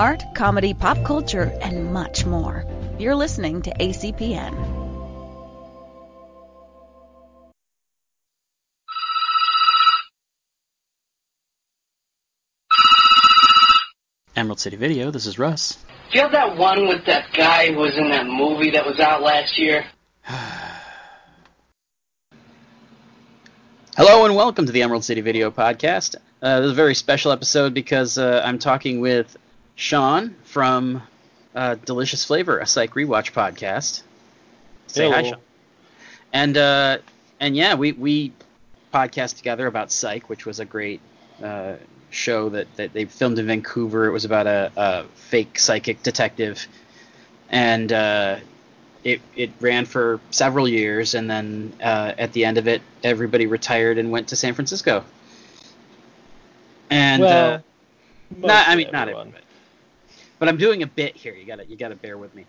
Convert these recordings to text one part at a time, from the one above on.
art, comedy, pop culture, and much more. You're listening to ACPN. Emerald City Video, this is Russ. Do you have that one with that guy who was in that movie that was out last year? Hello and welcome to the Emerald City Video Podcast. Uh, this is a very special episode because uh, I'm talking with Sean from uh, Delicious Flavor, a Psych Rewatch podcast. Say hi, Sean. And uh, and yeah, we we podcast together about Psych, which was a great uh, show that, that they filmed in Vancouver. It was about a, a fake psychic detective, and uh, it it ran for several years, and then uh, at the end of it, everybody retired and went to San Francisco. And well, uh, not, I mean, not everyone. But I'm doing a bit here. You gotta you gotta bear with me.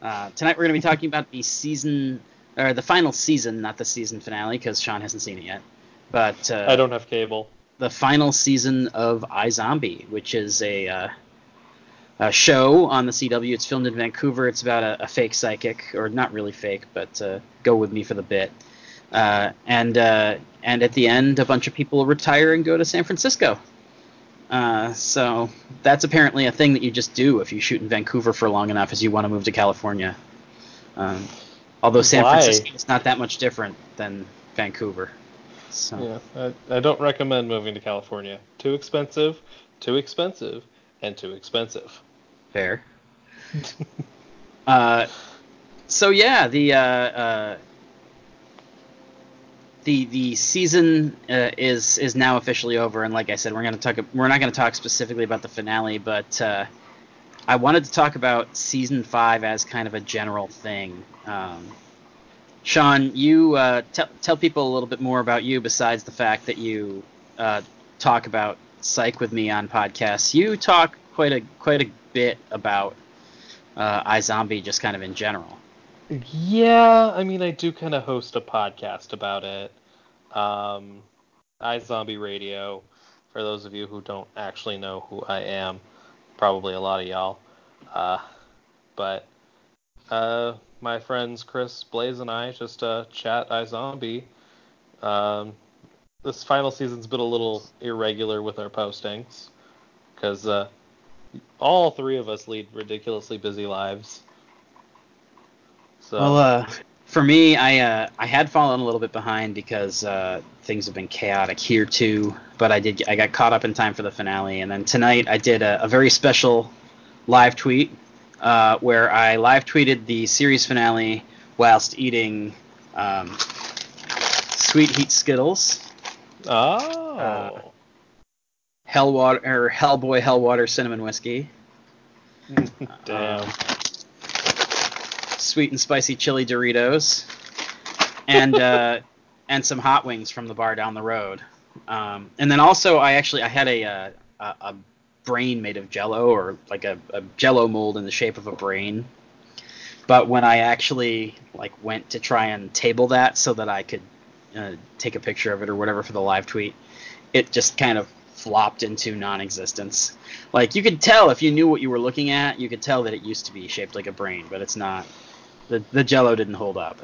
Uh, tonight we're gonna be talking about the season or the final season, not the season finale, because Sean hasn't seen it yet. But uh, I don't have cable. the final season of iZombie, which is a, uh, a show on the CW. It's filmed in Vancouver. It's about a, a fake psychic, or not really fake, but uh, go with me for the bit. Uh, and uh, and at the end, a bunch of people retire and go to San Francisco. Uh, so that's apparently a thing that you just do if you shoot in Vancouver for long enough, as you want to move to California. Um, although San Why? Francisco is not that much different than Vancouver. So. Yeah, I, I don't recommend moving to California. Too expensive, too expensive, and too expensive. Fair. uh, so yeah, the uh, uh, the the season uh, is is now officially over, and like I said, we're gonna talk. We're not gonna talk specifically about the finale, but uh, I wanted to talk about season five as kind of a general thing. Um, Sean, you uh, tell tell people a little bit more about you besides the fact that you uh, talk about psych with me on podcasts. You talk quite a quite a bit about uh, iZombie just kind of in general. Yeah, I mean, I do kind of host a podcast about it. Um, Zombie Radio, for those of you who don't actually know who I am, probably a lot of y'all. Uh, but uh, my friends Chris, Blaze, and I just uh, chat iZombie. Um, this final season's been a little irregular with our postings because uh, all three of us lead ridiculously busy lives. So, Well, uh, for me, I uh, I had fallen a little bit behind because uh, things have been chaotic here too. But I did I got caught up in time for the finale, and then tonight I did a, a very special live tweet uh, where I live tweeted the series finale whilst eating um, sweet heat Skittles, oh, uh, Hellwater or Hellboy Hellwater cinnamon whiskey, damn. Sweet and spicy chili Doritos, and uh, and some hot wings from the bar down the road. Um, and then also, I actually I had a uh, a, a brain made of Jello or like a, a Jello mold in the shape of a brain. But when I actually like went to try and table that so that I could uh, take a picture of it or whatever for the live tweet, it just kind of flopped into non-existence. Like you could tell if you knew what you were looking at, you could tell that it used to be shaped like a brain, but it's not. The the Jello didn't hold up.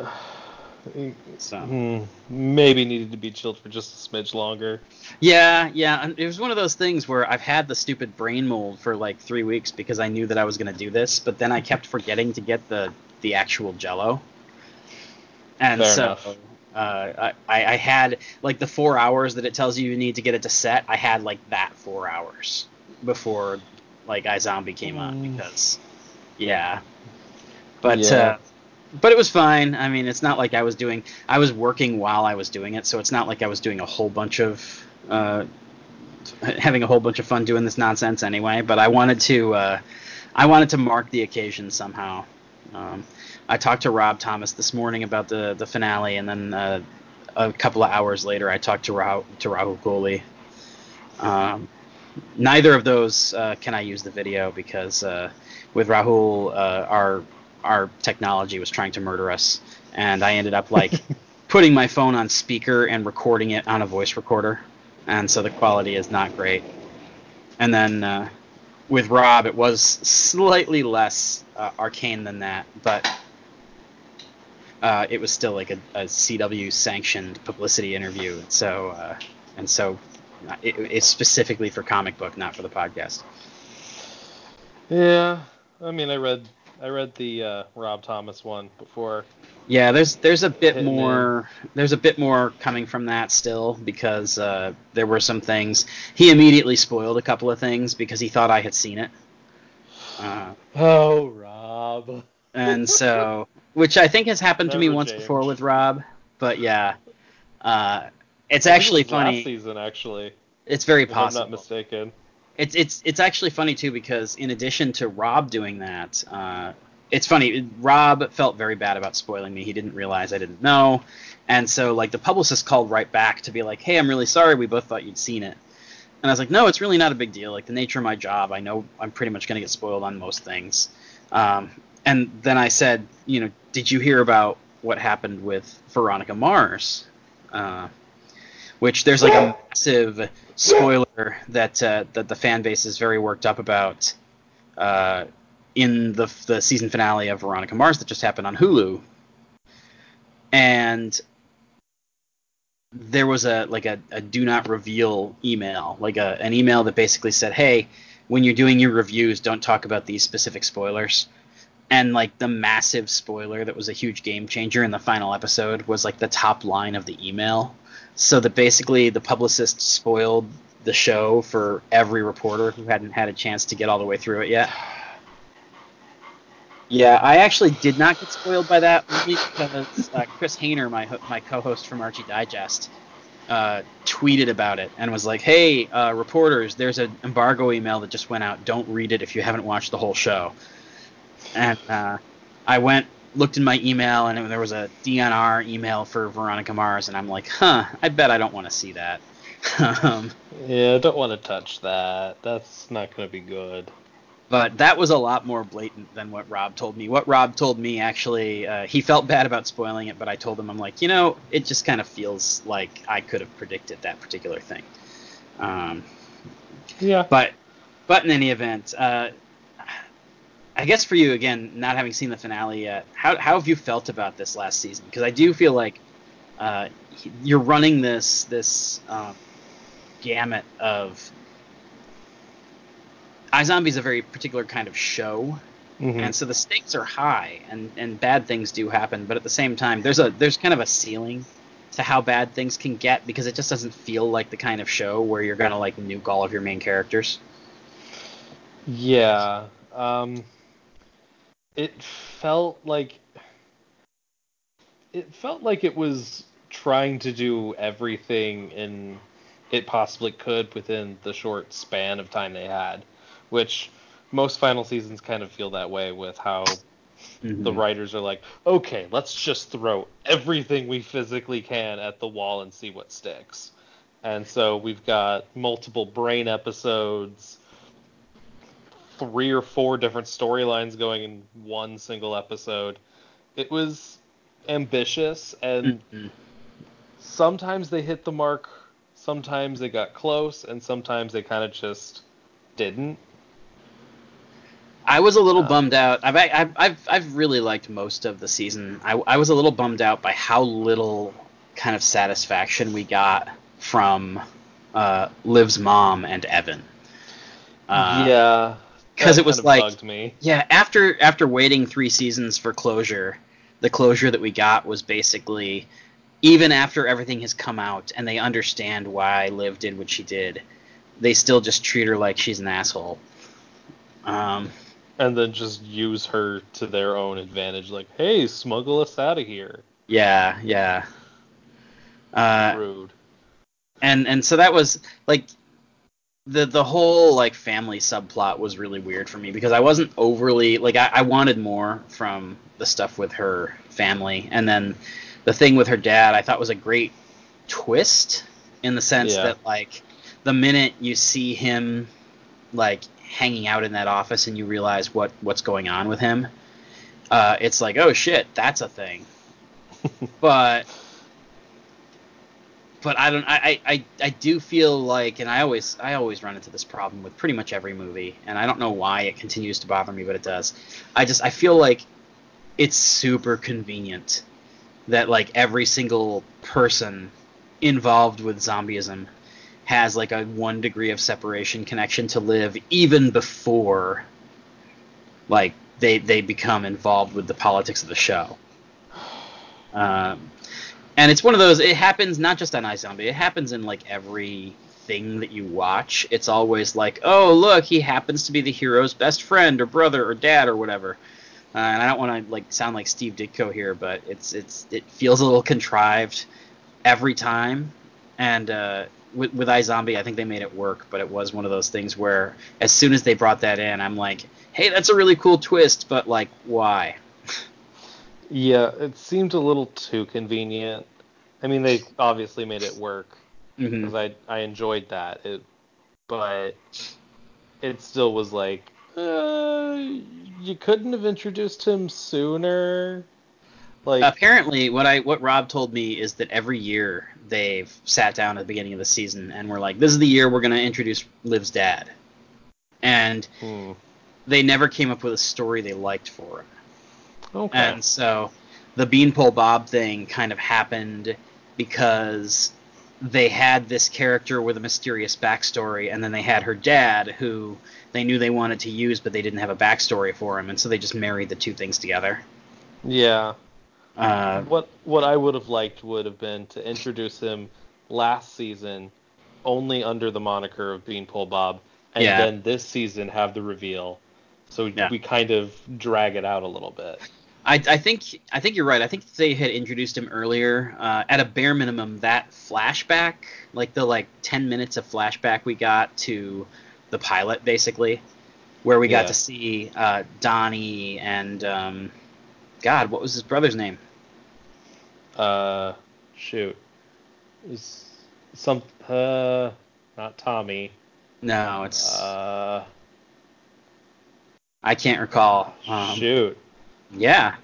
So Hmm, maybe needed to be chilled for just a smidge longer. yeah, yeah, and it was one of those things where I've had the stupid brain mold for like three weeks because I knew that I was going to do this, but then I kept forgetting to get the the actual Jello, and Fair so. Uh, I, I had like the four hours that it tells you you need to get it to set. I had like that four hours before like iZombie came on Mm. because yeah, but Yeah. uh, but it was fine. I mean, it's not like I was doing. I was working while I was doing it, so it's not like I was doing a whole bunch of uh, having a whole bunch of fun doing this nonsense anyway. But I wanted to. Uh, I wanted to mark the occasion somehow. Um, I talked to Rob Thomas this morning about the the finale, and then uh, a couple of hours later, I talked to Rahul, to Rahul Kohli. Um, neither of those uh, can I use the video because uh, with Rahul, uh, our our technology was trying to murder us, and I ended up like putting my phone on speaker and recording it on a voice recorder, and so the quality is not great. And then uh, with Rob, it was slightly less uh, arcane than that, but uh, it was still like a, a CW sanctioned publicity interview. So uh, and so it, it's specifically for comic book, not for the podcast. Yeah, I mean, I read I read the uh, Rob Thomas one before. Yeah, there's there's a bit more there's a bit more coming from that still because uh, there were some things he immediately spoiled a couple of things because he thought I had seen it. Uh, Oh, Rob. and so which I think has happened to me once before with Rob, but yeah, uh, it's think it actually was Last funny. season, actually, It's very if I'm not mistaken. It's it's it's actually funny too because in addition to Rob doing that, uh, it's funny. Rob felt very bad about spoiling me. He didn't realize I didn't know, and so like the publicist called right back to be like, "Hey, I'm really sorry. We both thought you'd seen it." And I was like, "No, it's really not a big deal. Like the nature of my job, I know I'm pretty much gonna get spoiled on most things." Um, and then I said, "You know, did you hear about what happened with Veronica Mars?" Uh, which there's like a massive spoiler that uh, that the fan base is very worked up about uh, in the the season finale of Veronica Mars that just happened on Hulu, and there was a like a, a do not reveal email, like a an email that basically said, "Hey, when you're doing your reviews, don't talk about these specific spoilers." And like the massive spoiler that was a huge game changer in the final episode was like the top line of the email so that basically the publicist spoiled the show for every reporter who hadn't had a chance to get all the way through it yet. Yeah, I actually did not get spoiled by that because uh, Chris Hayner, my my co-host from Archie Digest, uh, tweeted about it and was like, "Hey, uh, reporters, there's an embargo email that just went out. Don't read it if you haven't watched the whole show." And uh, I went looked in my email and there was a DNR email for Veronica Mars, and I'm like, "Huh, I bet I don't want to see that." um, Yeah, I don't want to touch that. That's not going to be good. But that was a lot more blatant than what Rob told me. What Rob told me actually, uh, he felt bad about spoiling it, but I told him, I'm like, you know, it just kind of feels like I could have predicted that particular thing. Um, Yeah. but, but in any event, uh, I guess for you again, not having seen the finale yet, how how have you felt about this last season? Because I do feel like uh, you're running this this um, gamut of. iZombie is a very particular kind of show, Mhm. and so the stakes are high, and, and bad things do happen. But at the same time, there's a there's kind of a ceiling to how bad things can get because it just doesn't feel like the kind of show where you're gonna like nuke all of your main characters. Yeah. Um, it felt like it felt like it was trying to do everything in it possibly could within the short span of time they had, which most final seasons kind of feel that way with how mm-hmm. the writers are like, okay, let's just throw everything we physically can at the wall and see what sticks. And so we've got multiple brain episodes, three or four different storylines going in one single episode. It was ambitious, and Mhm. sometimes they hit the mark, sometimes they got close, and sometimes they kind of just didn't. I was a little Uh, bummed out. I've, I've I've I've really liked most of the season. I I was a little bummed out by how little kind of satisfaction we got from uh, Liv's mom and Evan. Uh, yeah, 'cause it was like-. Yeah, after after waiting three seasons for closure, the closure that we got was basically even after everything has come out and they understand why Liv did what she did, they still just treat her like she's an asshole. Um, and then just use her to their own advantage. Like, hey, smuggle us out of here. yeah, yeah. Uh, Rude. and and so that was like the the whole like family subplot was really weird for me because I wasn't overly like I, I wanted more from the stuff with her family and then the thing with her dad I thought was a great twist in the sense Yeah. that like the minute you see him like hanging out in that office and you realize what what's going on with him uh, it's like oh shit that's a thing but but I don't. I, I I do feel like, and I always I always run into this problem with pretty much every movie, and I don't know why it continues to bother me, but it does. I just I feel like it's super convenient that like every single person involved with zombieism has like a one degree of separation connection to Liv even before like they they become involved with the politics of the show. Um, and it's one of those. It happens not just on iZombie. It happens in like every thing that you watch. It's always like, oh look, he happens to be the hero's best friend or brother or dad or whatever. Uh, and I don't want to like sound like Steve Ditko here, but it's it's it feels a little contrived every time. And uh, with, with iZombie, I think they made it work, but it was one of those things where as soon as they brought that in, I'm like, hey, that's a really cool twist, but like, why? Yeah, it seemed a little too convenient. I mean, they obviously made it work because Mhm. I I enjoyed that. It, but it still was like, uh, you couldn't have introduced him sooner. Like, Apparently, what I what Rob told me is that every year they've sat down at the beginning of the season and we're like, this is the year we're going to introduce Liv's dad, and hmm, they never came up with a story they liked for him. Okay, And so the Beanpole Bob thing kind of happened because they had this character with a mysterious backstory, and then they had her dad, who they knew they wanted to use, but they didn't have a backstory for him, and so they just married the two things together. yeah. Uh, What what I would have liked would have been to introduce him last season only under the moniker of Beanpole Bob, and Yeah. then this season have the reveal. So Yeah. we kind of drag it out a little bit. I, I think I think you're right. I think they had introduced him earlier. Uh, at a bare minimum, that flashback, like the like ten minutes of flashback we got to the pilot, basically, where we got to see uh, Donnie and um, God, what was his brother's name? Uh, shoot, is some uh not Tommy. No, it's Uh, I can't recall. Um, shoot. Yeah,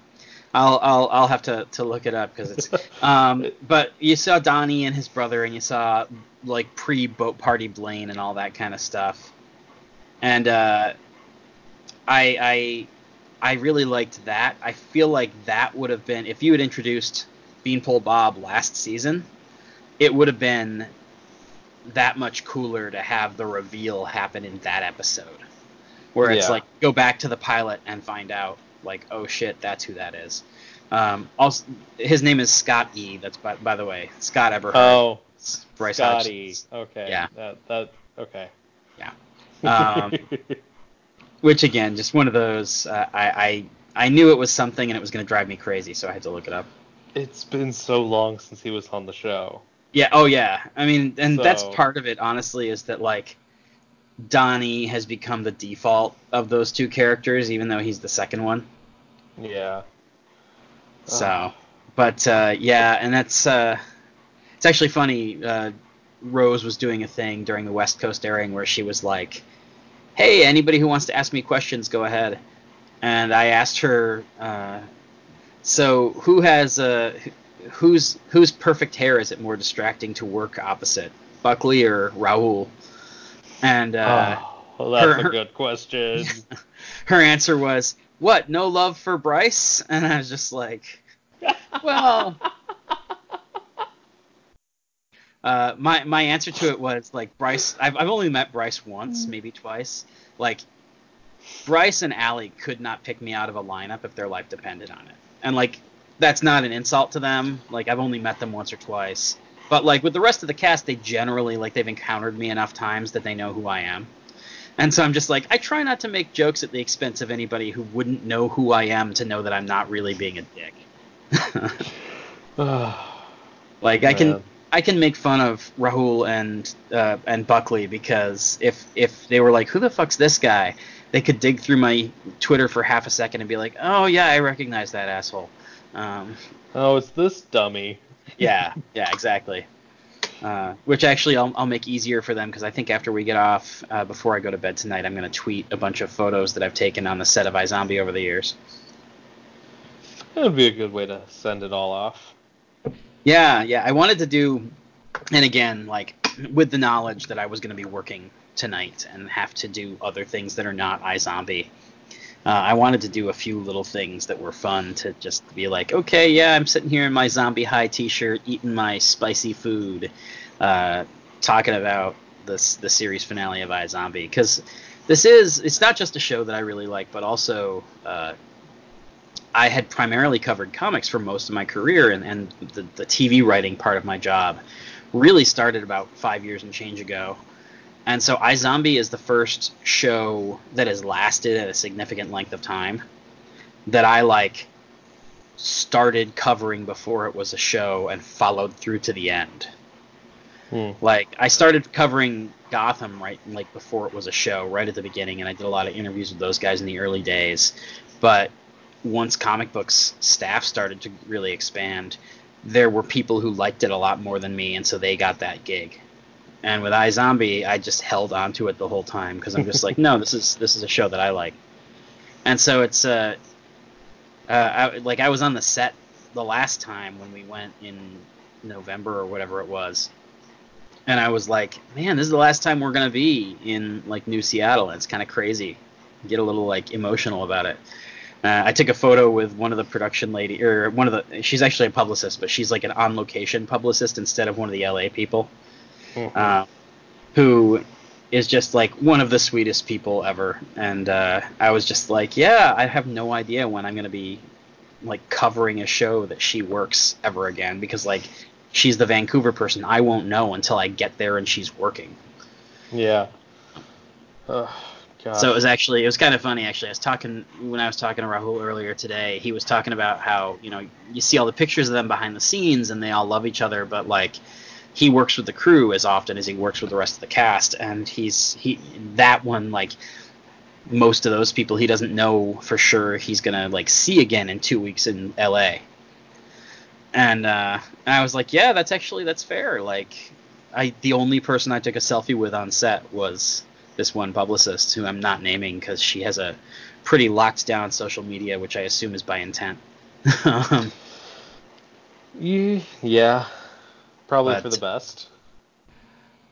I'll I'll I'll have to, to look it up because it's. Um, but you saw Donnie and his brother, and you saw like pre boat party Blaine and all that kind of stuff, and uh, I I I really liked that. I feel like that would have been if you had introduced Beanpole Bob last season, it would have been that much cooler to have the reveal happen in that episode where it's Yeah. like go back to the pilot and find out like oh shit that's who that is um, also his name is scott e that's by, by the way scott eberhard Oh, It's bryce Scotty. Hodgson's- Okay. Yeah. That that okay. Yeah. um, which again just one of those uh, I, I i knew it was something and it was going to drive me crazy so i had to look it up it's been so long since he was on the show. Yeah. Oh, yeah. I mean, and that's part of it. Honestly, is that like Donnie has become the default of those two characters, even though he's the second one. Yeah. So, but uh, yeah, and that's uh, it's actually funny. Uh, Rose was doing a thing during the West Coast airing where she was like, "Hey, anybody who wants to ask me questions, go ahead." And I asked her, uh, "So who has uh, whose whose perfect hair is it more distracting to work opposite, Buckley or Rahul?" And uh, oh, well, that's her- a good question. her answer was, "What? No love for Bryce?" And I was just like, "Well." Uh, my my answer to it was like Bryce. I've I've only met Bryce once, maybe twice. Like Bryce and Aly could not pick me out of a lineup if their life depended on it. And like that's not an insult to them. Like I've only met them once or twice. But like with the rest of the cast, they generally like they've encountered me enough times that they know who I am. And so I'm just like I try not to make jokes at the expense of anybody who wouldn't know who I am to know that I'm not really being a dick. like I can Man. I can make fun of Rahul and uh, and Buckley because if if they were like, who the fuck's this guy? They could dig through my Twitter for half a second and be like, oh yeah, I recognize that asshole. Um, Oh, it's this dummy. yeah, yeah, exactly. Uh, which actually I'll, I'll make easier for them because I think after we get off, uh, before I go to bed tonight, I'm going to tweet a bunch of photos that I've taken on the set of iZombie over the years. That would be a good way to send it all off. Yeah, yeah. I wanted to do and again, like with the knowledge that I was going to be working tonight and have to do other things that are not iZombie. Uh, I wanted to do a few little things that were fun to just be like, okay, yeah, I'm sitting here in my zombie high T-shirt, eating my spicy food, uh, talking about this the series finale of iZombie because this is it's not just a show that I really like, but also uh, I had primarily covered comics for most of my career, and, and the, the TV writing part of my job really started about five years and change ago. And so iZombie is the first show that has lasted at a significant length of time that I like started covering before it was a show and followed through to the end. Hmm. Like I started covering Gotham right like before it was a show, right at the beginning, and I did a lot of interviews with those guys in the early days. But once comic books staff started to really expand, there were people who liked it a lot more than me, and so they got that gig. And with iZombie, I just held on to it the whole time because I'm just like, no, this is this is a show that I like. And so it's uh, uh I, like I was on the set the last time when we went in November or whatever it was, and I was like, man, this is the last time we're gonna be in like New Seattle. It's kind of crazy. Get a little like emotional about it. Uh, I took a photo with one of the production lady, or one of the. She's actually a publicist, but she's like an on location publicist instead of one of the LA people Mhm. uh, who is just like one of the sweetest people ever. And uh, I was just like, yeah, I have no idea when I'm gonna be like covering a show that she works ever again because like she's the Vancouver person. I won't know until I get there and she's working. yeah. Oh, God. So it was actually it was kind of funny actually. I was talking when I was talking to Rahul earlier today. He was talking about how you know you see all the pictures of them behind the scenes and they all love each other, but like he works with the crew as often as he works with the rest of the cast, and he's he that one like most of those people he doesn't know for sure he's gonna like see again in two weeks in L.A. And uh, and I was like, yeah, that's actually that's fair. Like I the only person I took a selfie with on set was this one publicist who I'm not naming because she has a pretty locked down social media, which I assume is by intent. um, yeah. Probably for the best.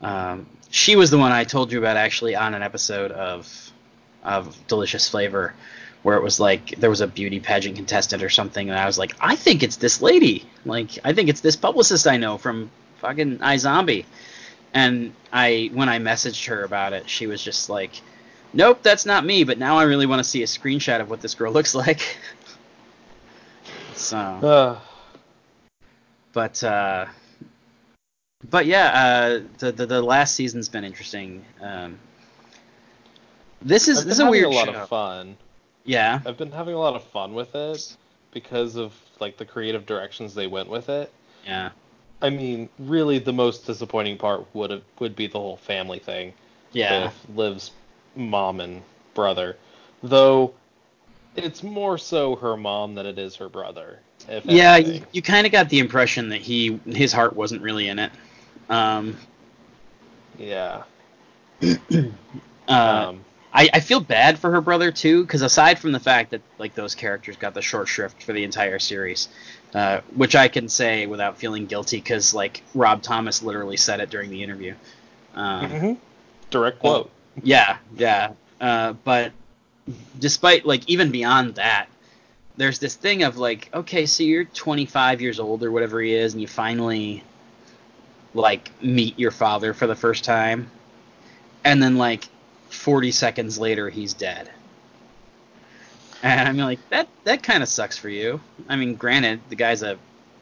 um, she was the one I told you about actually on an episode of of Delicious Flavor, where it was like there was a beauty pageant contestant or something, and I was like, I think it's this lady. Like, I think it's this publicist I know from fucking iZombie. And I, when I messaged her about it, she was just like, "Nope, that's not me." But now I really want to see a screenshot of what this girl looks like. so, Uh, but uh, but yeah, uh, the, the the last season's been interesting. Um, this is this is a weird a lot show. of fun. Yeah, I've been having a lot of fun with it because of like the creative directions they went with it. yeah, I mean, really, the most disappointing part would have would be the whole family thing yeah, with Liv's mom and brother, though it's more so her mom than it is her brother. If yeah. anything. You, you kind of got the impression that he his heart wasn't really in it. Um, yeah. uh, um, I, I feel bad for her brother too, because aside from the fact that like those characters got the short shrift for the entire series, uh, which I can say without feeling guilty, because like Rob Thomas literally said it during the interview. Um, mhm. Direct quote. Yeah, yeah. Uh, but despite like even beyond that, there's this thing of like, okay, so you're 25 years old or whatever he is, and you finally like meet your father for the first time, and then like 40 seconds later he's dead. And I'm like, that that kind of sucks for you. I mean, granted, the guy's a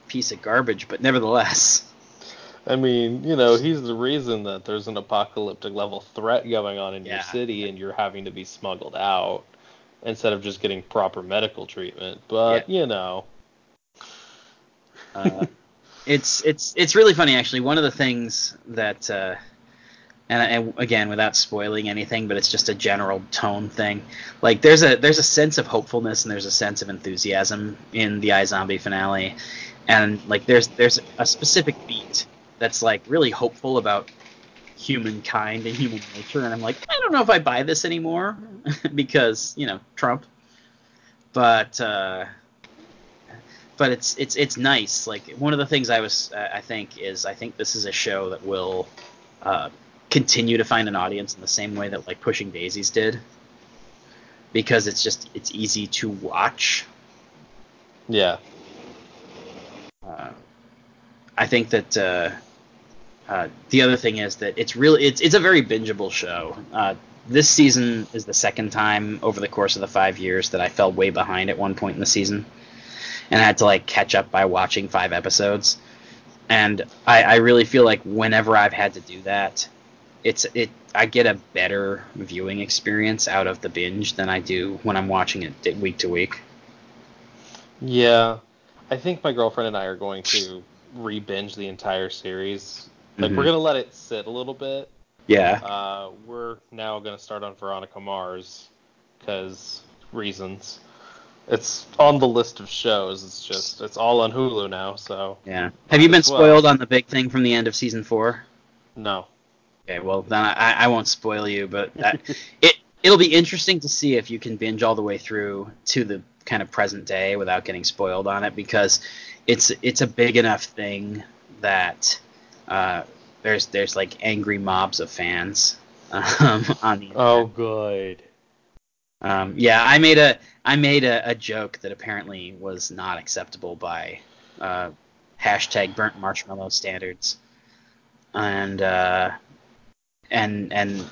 piece of garbage, but nevertheless. I mean, you know, he's the reason that there's an apocalyptic level threat going on in Yeah. your city and you're having to be smuggled out instead of just getting proper medical treatment. But, you know, Uh, it's it's it's really funny actually. One of the things that uh, and, and again without spoiling anything, but it's just a general tone thing. Like there's a there's a sense of hopefulness and there's a sense of enthusiasm in the iZombie finale, and like there's there's a specific beat that's like really hopeful about humankind and human nature, and I'm like I don't know if I buy this anymore because you know Trump, but. Uh, but it's it's it's nice. Like one of the things I was uh, I think is I think this is a show that will uh, continue to find an audience in the same way that like Pushing Daisies did, because it's just it's easy to watch. Yeah. Uh, I think that uh, uh, the other thing is that it's really it's it's a very bingeable show. Uh, this season is the second time over the course of the five years that I fell way behind at one point in the season, and I had to like catch up by watching five episodes. And I, I really feel like whenever I've had to do that, it's it I get a better viewing experience out of the binge than I do when I'm watching it week to week. Yeah. I think my girlfriend and I are going to re-binge the entire series. Like Mhm. we're gonna let it sit a little bit. Yeah, Uh, we're now gonna start on Veronica Mars because reasons. It's on the list of shows. It's just it's all on Hulu now. So yeah. Have you been as well. spoiled on the big thing from the end of season four? no. Okay, well then I, I won't spoil you, but that, it it'll be interesting to see if you can binge all the way through to the kind of present day without getting spoiled on it because it's it's a big enough thing that uh, there's there's like angry mobs of fans um, on the internet. Oh, good. Um, yeah I made a I made a, a joke that apparently was not acceptable by uh, hashtag burnt marshmallow standards. And uh, and and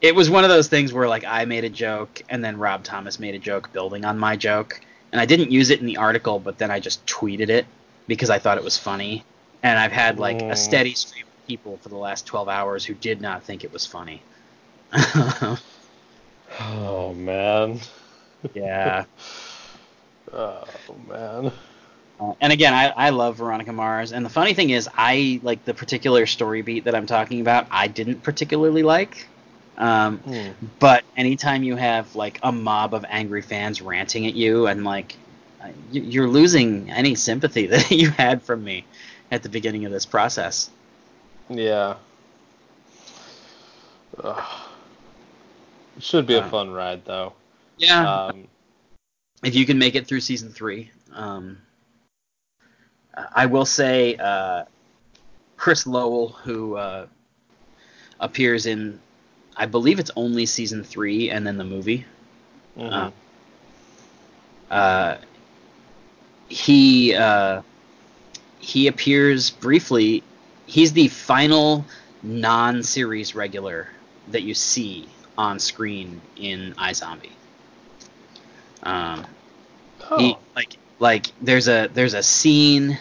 it was one of those things where like I made a joke and then Rob Thomas made a joke building on my joke. And I didn't use it in the article but then I just tweeted it because I thought it was funny. And I've had like Mm. a steady stream of people for the last 12 hours who did not think it was funny Oh man. yeah Oh man. Uh, and again, I, I love Veronica Mars. And the funny thing is, I like the particular story beat that I'm talking about. I didn't particularly like. Um, Hmm. but anytime you have like a mob of angry fans ranting at you, and like uh, you- you're losing any sympathy that you had from me at the beginning of this process. Yeah. Ugh. Should be a Uh, fun ride though. Yeah. Um, if you can make it through season three. Um, I will say uh, Chris Lowell, who uh, appears in, I believe it's only season three and then the movie. Mm-hmm. Uh, he uh, he appears briefly. He's the final non-series regular that you see on screen in iZombie. Um, oh. he like like there's a there's a scene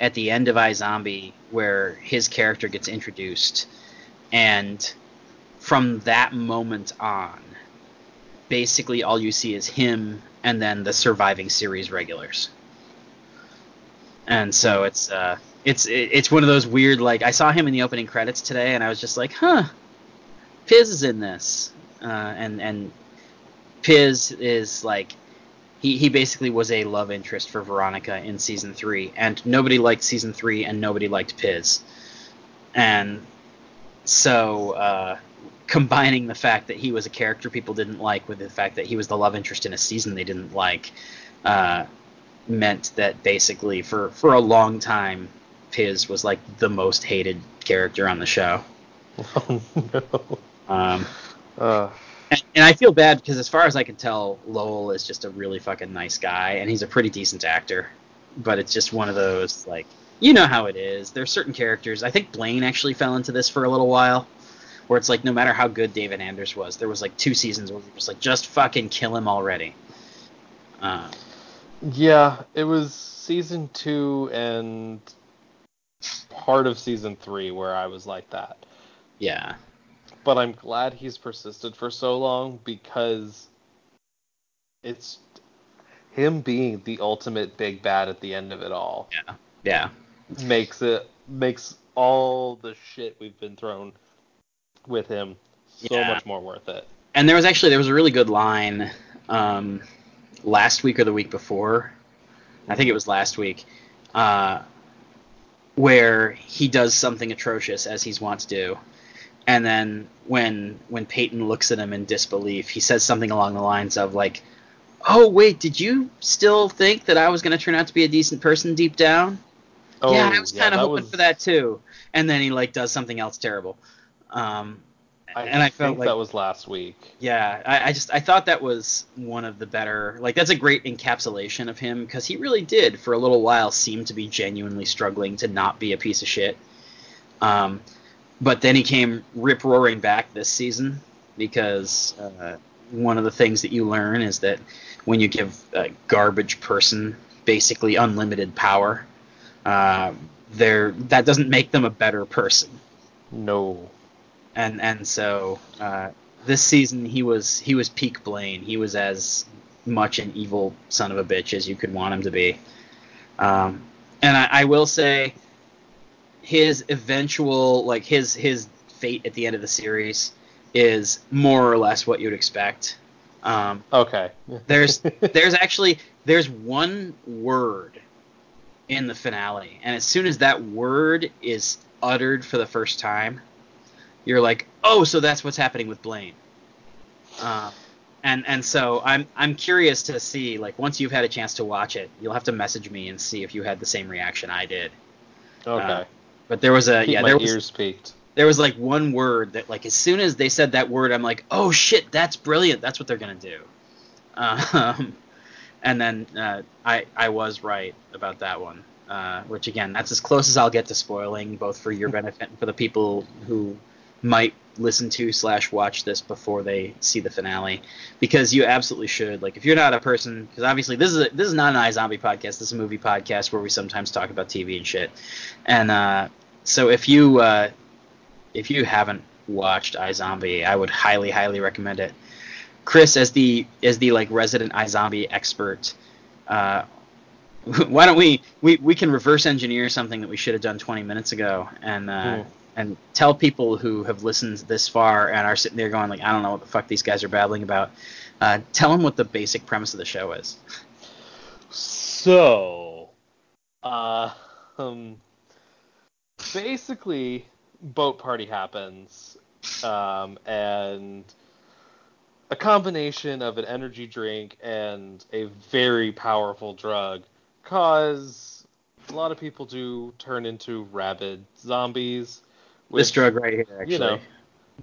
at the end of iZombie where his character gets introduced and from that moment on basically all you see is him and then the surviving series regulars and so it's uh it's it's one of those weird like I saw him in the opening credits today and I was just like huh Piz is in this uh, and and Piz is like he, he basically was a love interest for Veronica in season three, and nobody liked season three, and nobody liked Piz, and so uh, combining the fact that he was a character people didn't like with the fact that he was the love interest in a season they didn't like, uh, meant that basically for for a long time, Piz was like the most hated character on the show. Oh no. Um, Uh, and, and I feel bad because, as far as I can tell, Lowell is just a really fucking nice guy, and he's a pretty decent actor. But it's just one of those, like, you know how it is. There are certain characters. I think Blaine actually fell into this for a little while, where it's like, no matter how good David Anders was, there was like two seasons where it was like, just fucking kill him already. Uh, yeah, it was season two and part of season three where I was like that. yeah, But I'm glad he's persisted for so long because it's him being the ultimate big bad at the end of it all yeah, Yeah. makes it makes all the shit we've been thrown with him so Yeah. much more worth it. and there was actually there was a really good line um, last week or the week before. I think it was last week, uh, where he does something atrocious as he's wont to do, and then when when Peyton looks at him in disbelief, he says something along the lines of like, oh wait, did you still think that I was going to turn out to be a decent person deep down? Oh, yeah, I was kind of hoping was- for that too. And then he like does something else terrible. Um, I and I think felt like that was last week. yeah, I, I just I thought that was one of the better like that's a great encapsulation of him because he really did for a little while seem to be genuinely struggling to not be a piece of shit. Um, but then he came rip roaring back this season because uh, one of the things that you learn is that when you give a garbage person basically unlimited power, uh, that doesn't make them a better person No. and and so uh, this season he was he was peak Blaine. He was as much an evil son of a bitch as you could want him to be. Um, and I, I will say, his eventual like his his fate at the end of the series is more or less what you'd expect. Um, Okay. there's there's actually there's one word in the finale, and as soon as that word is uttered for the first time, you're like, oh, so that's what's happening with Blaine. Uh, and and so I'm I'm curious to see like once you've had a chance to watch it, you'll have to message me and see if you had the same reaction I did. okay. uh, But there was a yeah my there was ears peaked. there was like one word that like as soon as they said that word i'm like oh shit that's brilliant. That's what they're gonna do. Um, and then uh, i i was right about that one uh, which again that's as close as i'll get to spoiling both for your benefit and for the people who might listen to slash watch this before they see the finale. Because you absolutely should. Like if you're not a person because obviously this is a, this is not an iZombie podcast. This is a movie podcast where we sometimes talk about tv and shit. And uh, so if you uh, if you haven't watched iZombie, I would highly, highly recommend it. Chris, as the as the like resident iZombie expert, uh, why don't we, we we can reverse engineer something that we should have done 20 minutes ago and uh, Hmm. and tell people who have listened this far and are sitting there going like I don't know what the fuck these guys are babbling about. Uh, tell them what the basic premise of the show is. So, uh, um, basically, boat party happens, um, and a combination of an energy drink and a very powerful drug cause a lot of people do turn into rabid zombies. this drug right here, actually, you know,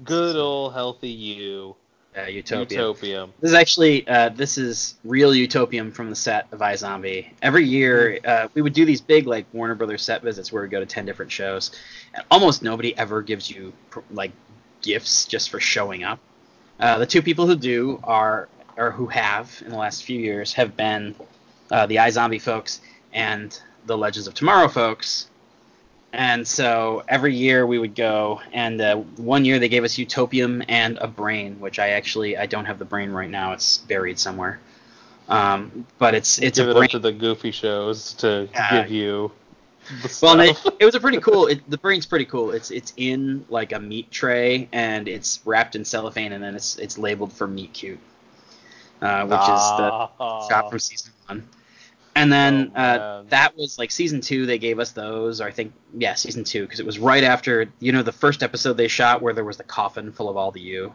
good old healthy you, uh, Utopia. utopium. This is actually uh, this is real utopium from the set of iZombie. Every year uh, we would do these big like Warner Brothers set visits where we go to ten different shows, and almost nobody ever gives you like gifts just for showing up. Uh, the two people who do are or who have in the last few years have been uh, the iZombie folks and the Legends of Tomorrow folks. And so every year we would go, and uh, one year they gave us Utopium and a brain, which I actually I don't have the brain right now; it's buried somewhere. Um, but it's it's Give a it brain. up to the goofy shows to give you Well, it, it was a pretty cool. It, the brain's pretty cool. It's it's in like a meat tray, and it's wrapped in cellophane, and then it's it's labeled for meat cute, uh, which is the Ah. shot from season one. And then Oh, uh, that was like season two. They gave us those, or I think yeah, season two, because it was right after you know the first episode they shot where there was the coffin full of all the you.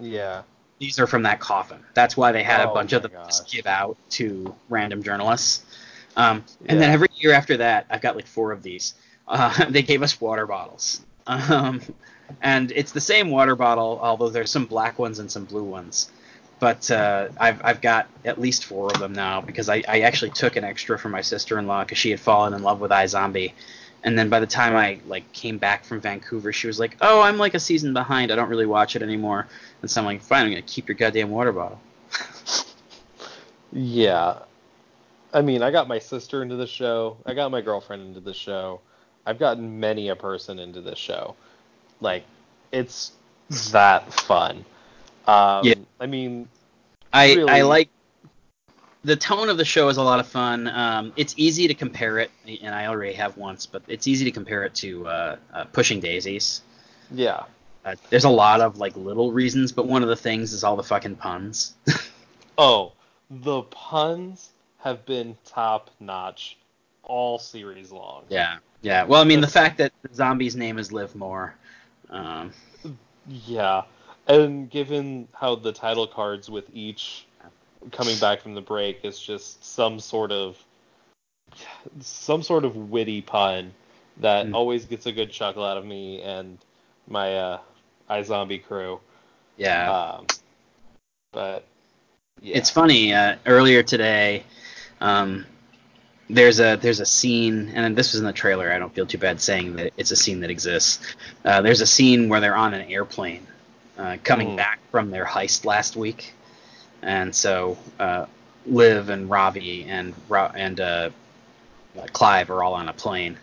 Yeah. These are from that coffin. That's why they had a Oh bunch of them just give out to random journalists. Um, and then every year after that, I've got like four of these. Uh, they gave us water bottles. Um, and it's the same water bottle, although there's some black ones and some blue ones. But uh, I've I've got at least four of them now because I, I actually took an extra for my sister-in-law because she had fallen in love with iZombie. And then by the time I like came back from Vancouver, she was like, "Oh, I'm like a season behind. I don't really watch it anymore." And so I'm like, "Fine, I'm gonna keep your goddamn water bottle." Yeah. I mean, I got my sister into the show. I got my girlfriend into the show. I've gotten many a person into this show. Like, it's that fun. Um, Yeah. I mean, I I like the tone of the show is a lot of fun. Um, it's easy to compare it, and I already have once, but it's easy to compare it to uh, uh, Pushing Daisies. yeah. Uh, there's a lot of like little reasons, but one of the things is all the fucking puns. Oh, the puns have been top notch all series long. yeah, yeah. Well, I mean, the fact that the zombie's name is Liv Moore. Um, Yeah. And given how the title cards with each coming back from the break is just some sort of some sort of witty pun that Mm. always gets a good chuckle out of me and my uh, iZombie crew. Yeah. Um, but yeah. It's funny. Uh, earlier today, um, there's a there's a scene, and this was in the trailer. I don't feel too bad saying that it's a scene that exists. Uh, there's a scene where they're on an airplane, uh, coming Mm. back from their heist last week, and so uh, Liv and Ravi and and uh, Clive are all on a plane.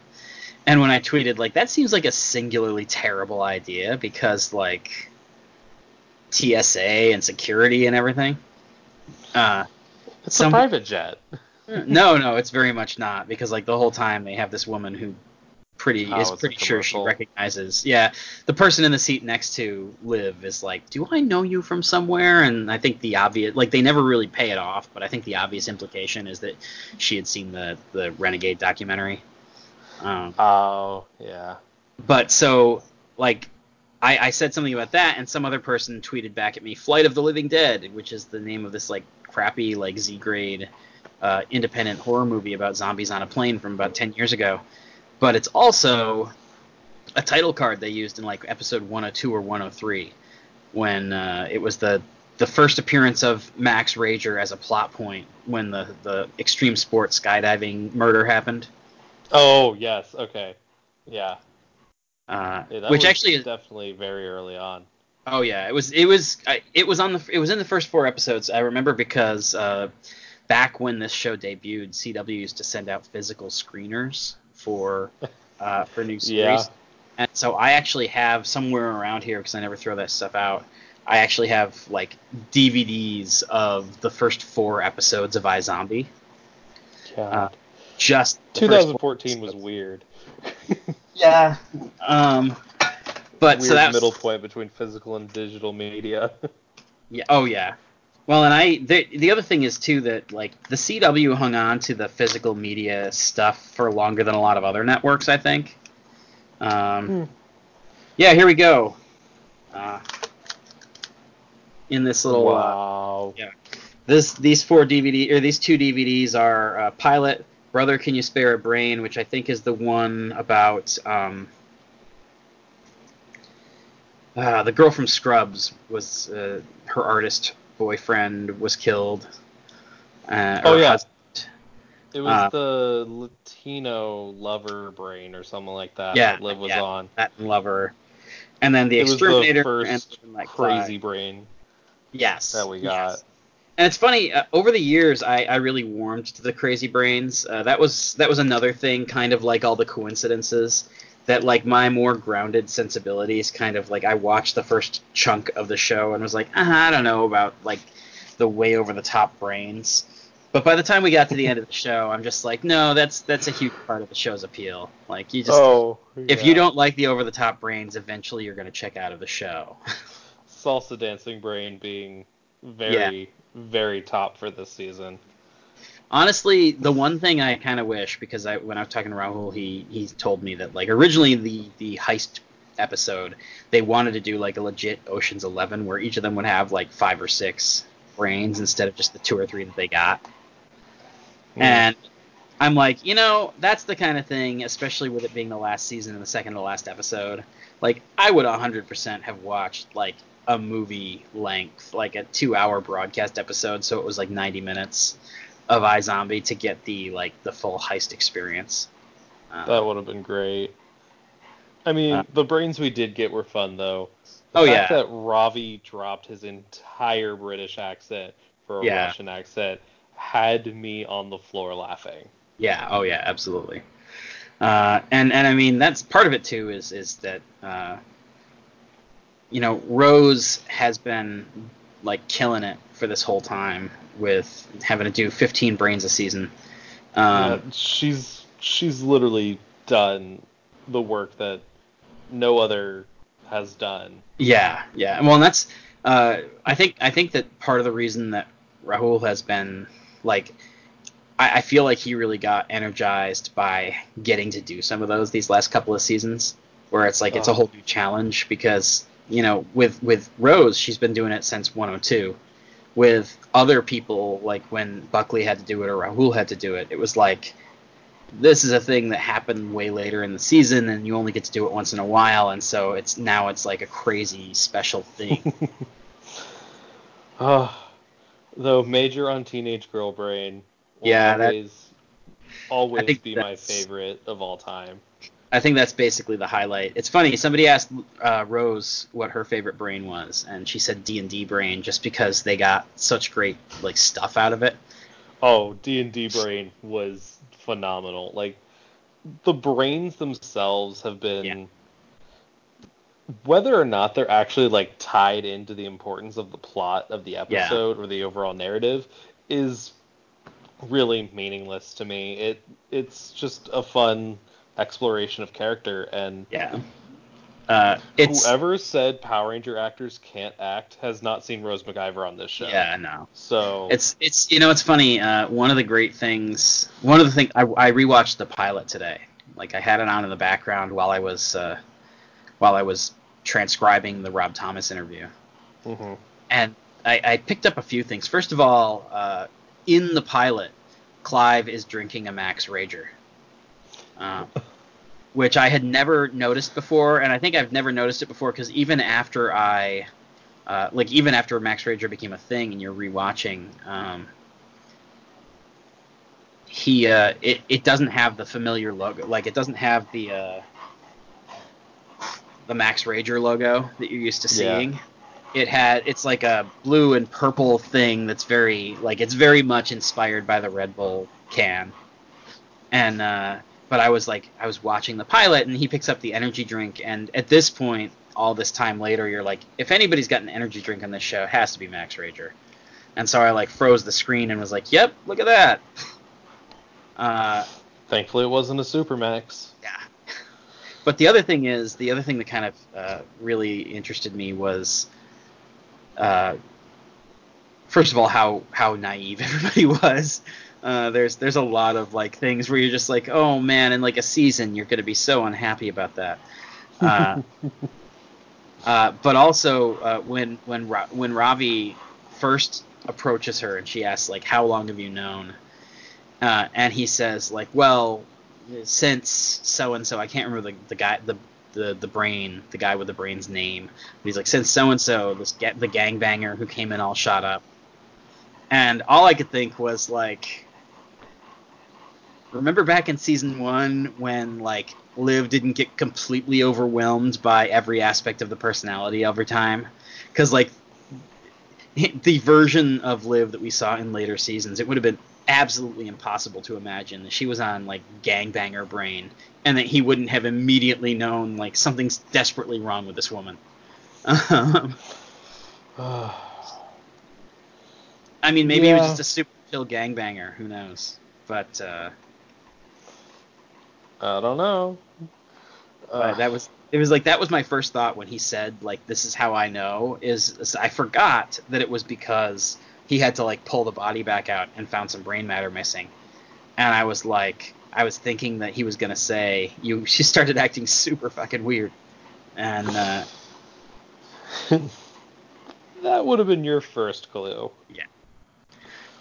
And when I tweeted like that seems like a singularly terrible idea because like TSA and security and everything. Uh, it's some- a private jet. no, no, it's very much not because like the whole time they have this woman who pretty Oh, is pretty sure she recognizes. Yeah, the person in the seat next to Liv is like, "Do I know you from somewhere?" And I think the obvious, like they never really pay it off, but I think the obvious implication is that she had seen the the Renegade documentary. Um, Oh yeah. but so like I, I said something about that and some other person tweeted back at me flight of the living dead which is the name of this like crappy like z grade uh, independent horror movie about zombies on a plane from about 10 years ago but it's also a title card they used in like episode 102 or 103 when uh, it was the the first appearance of Max Rager as a plot point when the the extreme sports skydiving murder happened Oh yes. Okay. Yeah. uh, Yeah, which actually is definitely very early on. Oh yeah, it was it was I, it was on the it was in the first four episodes. I remember because uh, back when this show debuted, CW used to send out physical screeners for uh, for new series. Yeah. And so I actually have somewhere around here because I never throw that stuff out. I actually have like DVDs of the first four episodes of iZombie. God. Just the first four 2014 was weird. Yeah. Um. But weird so that was, middle point between physical and digital media. Yeah. Oh yeah. Well, and I the the other thing is too that like the CW hung on to the physical media stuff for longer than a lot of other networks. I think. Um. Hmm. Yeah. Here we go. Uh, in this little uh, wow. yeah. this these four DVD or these two DVDs are uh, Pilot, Brother, Can You Spare a Brain, which I think is the one about um, uh, the girl from Scrubs was uh, her artist boyfriend was killed. Uh, Oh, yeah. hus- It was Uh, the Latino lover brain or something like that Yeah, that Liv was yeah. on. that Lover, and then the It was the Exterminator first and like Crazy brain Yes, that we yes. got. And it's funny. Uh, over the years, I, I really warmed to the Crazy Brains. Uh, that was that was another thing, kind of like all the coincidences. That like my more grounded sensibilities, kind of like I watched the first chunk of the show and was like, uh I don't know about like the way over the top brains. But by the time we got to the end of the show, I'm just like, no, that's that's a huge part of the show's appeal. Like you just oh, if you don't like the over the top brains, eventually you're gonna check out of the show. salsa dancing brain being very very top for this season. Honestly, the one thing I kind of wish because I when I was talking to Rahul, he he told me that like originally the the heist episode they wanted to do like a legit Ocean's Eleven where each of them would have like five or six brains instead of just the two or three that they got. Hmm. And I'm like, you know, that's the kind of thing, especially with it being the last season and the second to last episode. Like, I would 100% have watched like a movie length, like a two-hour broadcast episode, so it was like 90 minutes of iZombie to get the like the full heist experience. Uh, That would have been great. I mean, Uh, the brains we did get were fun though. The Oh, fact yeah. that Ravi dropped his entire British accent for a Yeah. Russian accent had me on the floor laughing. Yeah. Oh yeah. Absolutely. Uh, and and I mean that's part of it too is is that uh, you know Rose has been like killing it for this whole time with having to do 15 brains a season. Um, Yeah, she's she's literally done the work that no other has done. Yeah, yeah. Well, and that's uh, I think I think that part of the reason that Rahul has been like I, I feel like he really got energized by getting to do some of those these last couple of seasons, where it's like it's a Oh. whole new challenge because you know with with Rose she's been doing it since 102, with other people, like when Buckley had to do it or Rahul had to do it, it was like this is a thing that happened way later in the season, and you only get to do it once in a while, and so it's now it's like a crazy special thing. Ah, oh, though major on teenage girl brain. Will Yeah, that- always, always be my favorite of all time. I think that's basically the highlight. It's funny. Somebody asked uh, Rose what her favorite brain was, and she said D and D brain, just because they got such great like stuff out of it. Oh, D and D brain was phenomenal. Like the brains themselves have been Yeah. whether or not they're actually like tied into the importance of the plot of the Yeah. episode or the overall narrative is really meaningless to me. It it's just a fun exploration of character and Yeah. Uh, whoever said Power Ranger actors can't act has not seen Rose McIver on this show. yeah no. So It's it's you know it's funny. Uh, one of the great things, one of the things I, I rewatched the pilot today. Like I had it on in the background while I was uh, while I was transcribing the Rob Thomas interview, Mhm. and I, I picked up a few things. First of all, uh, in the pilot, Clive is drinking a Max Rager, uh, which I had never noticed before, and I think I've never noticed it before because even after I, uh, like even after Max Rager became a thing, and you're rewatching, um, he uh, it it doesn't have the familiar logo, like it doesn't have the uh, the Max Rager logo that you're used to Yeah. seeing it had it's like a blue and purple thing that's very like it's very much inspired by the Red Bull can. And uh but I was like I was watching the pilot and he picks up the energy drink and at this point all this time later you're like if anybody's got an energy drink on this show it has to be Max Rager. And so I like froze the screen and was like, "Yep, look at that." Uh Thankfully, it wasn't a Supermax. yeah. But the other thing is, the other thing that kind of uh, really interested me was, uh, first of all, how how naive everybody was. Uh, there's there's a lot of like things where you're just like, oh man, in like a season, you're gonna be so unhappy about that. Uh, uh, but also uh, when when Ra- when Ravi first approaches her and she asks like, how long have you known? Uh, and he says like, well, since so and so, I can't remember the, the guy, the, the the brain, the guy with the brain's name. But he's like, since so and so, this ga- the gangbanger who came in all shot up. And all I could think was like, remember back in season one when like Liv didn't get completely overwhelmed by every aspect of the personality over time, because like the version of Liv that we saw in later seasons, it would have been absolutely impossible to imagine that she was on like gangbanger brain and that he wouldn't have immediately known like something's desperately wrong with this woman. Um, I mean, maybe he was just a super chill gangbanger. Who knows? But, uh, I don't know. that was it. Was like that was my first thought when he said like this is how I know. Is, is I forgot that it was because he had to like pull the body back out and found some brain matter missing, and I was like I was thinking that he was gonna say you she started acting super fucking weird, and uh, that would have been your first clue.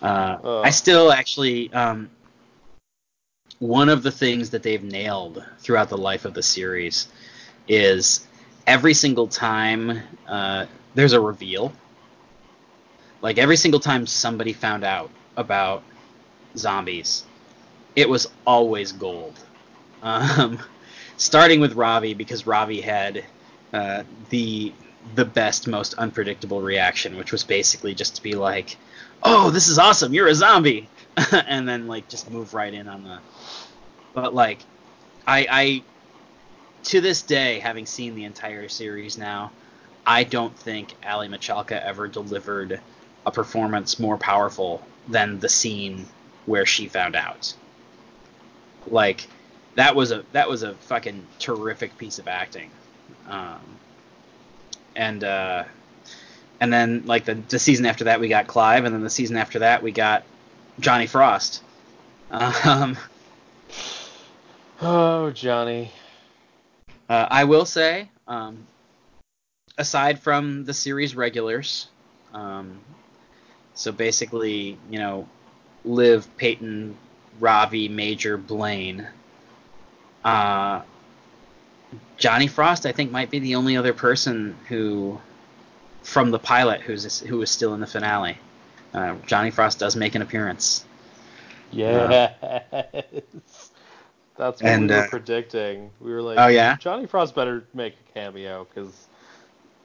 Uh, Uh. I still actually um, one of the things that they've nailed throughout the life of the series is every single time uh, there's a reveal. Like every single time somebody found out about zombies, it was always gold. Um, starting with Ravi because Ravi had uh, the the best, most unpredictable reaction, which was basically just to be like, "Oh, this is awesome! You're a zombie," and then like just move right in on the. But like, I, I to this day, having seen the entire series now, I don't think Aly Michalka ever delivered a performance more powerful than the scene where she found out. Like, that was a that was a fucking terrific piece of acting. Um, and uh, and then like the, the season after that we got Clive, and then the season after that we got Johnny Frost. Um, Oh, Johnny. uh, I will say, um, aside from the series regulars, um, So basically, you know, Liv, Peyton, Ravi, Major, Blaine. Uh, Johnny Frost, I think, might be the only other person who, from the pilot, who's who is still in the finale. Uh, Johnny Frost does make an appearance. Yes. That's what And, we were uh, predicting. We were like, Oh, yeah? Johnny Frost better make a cameo because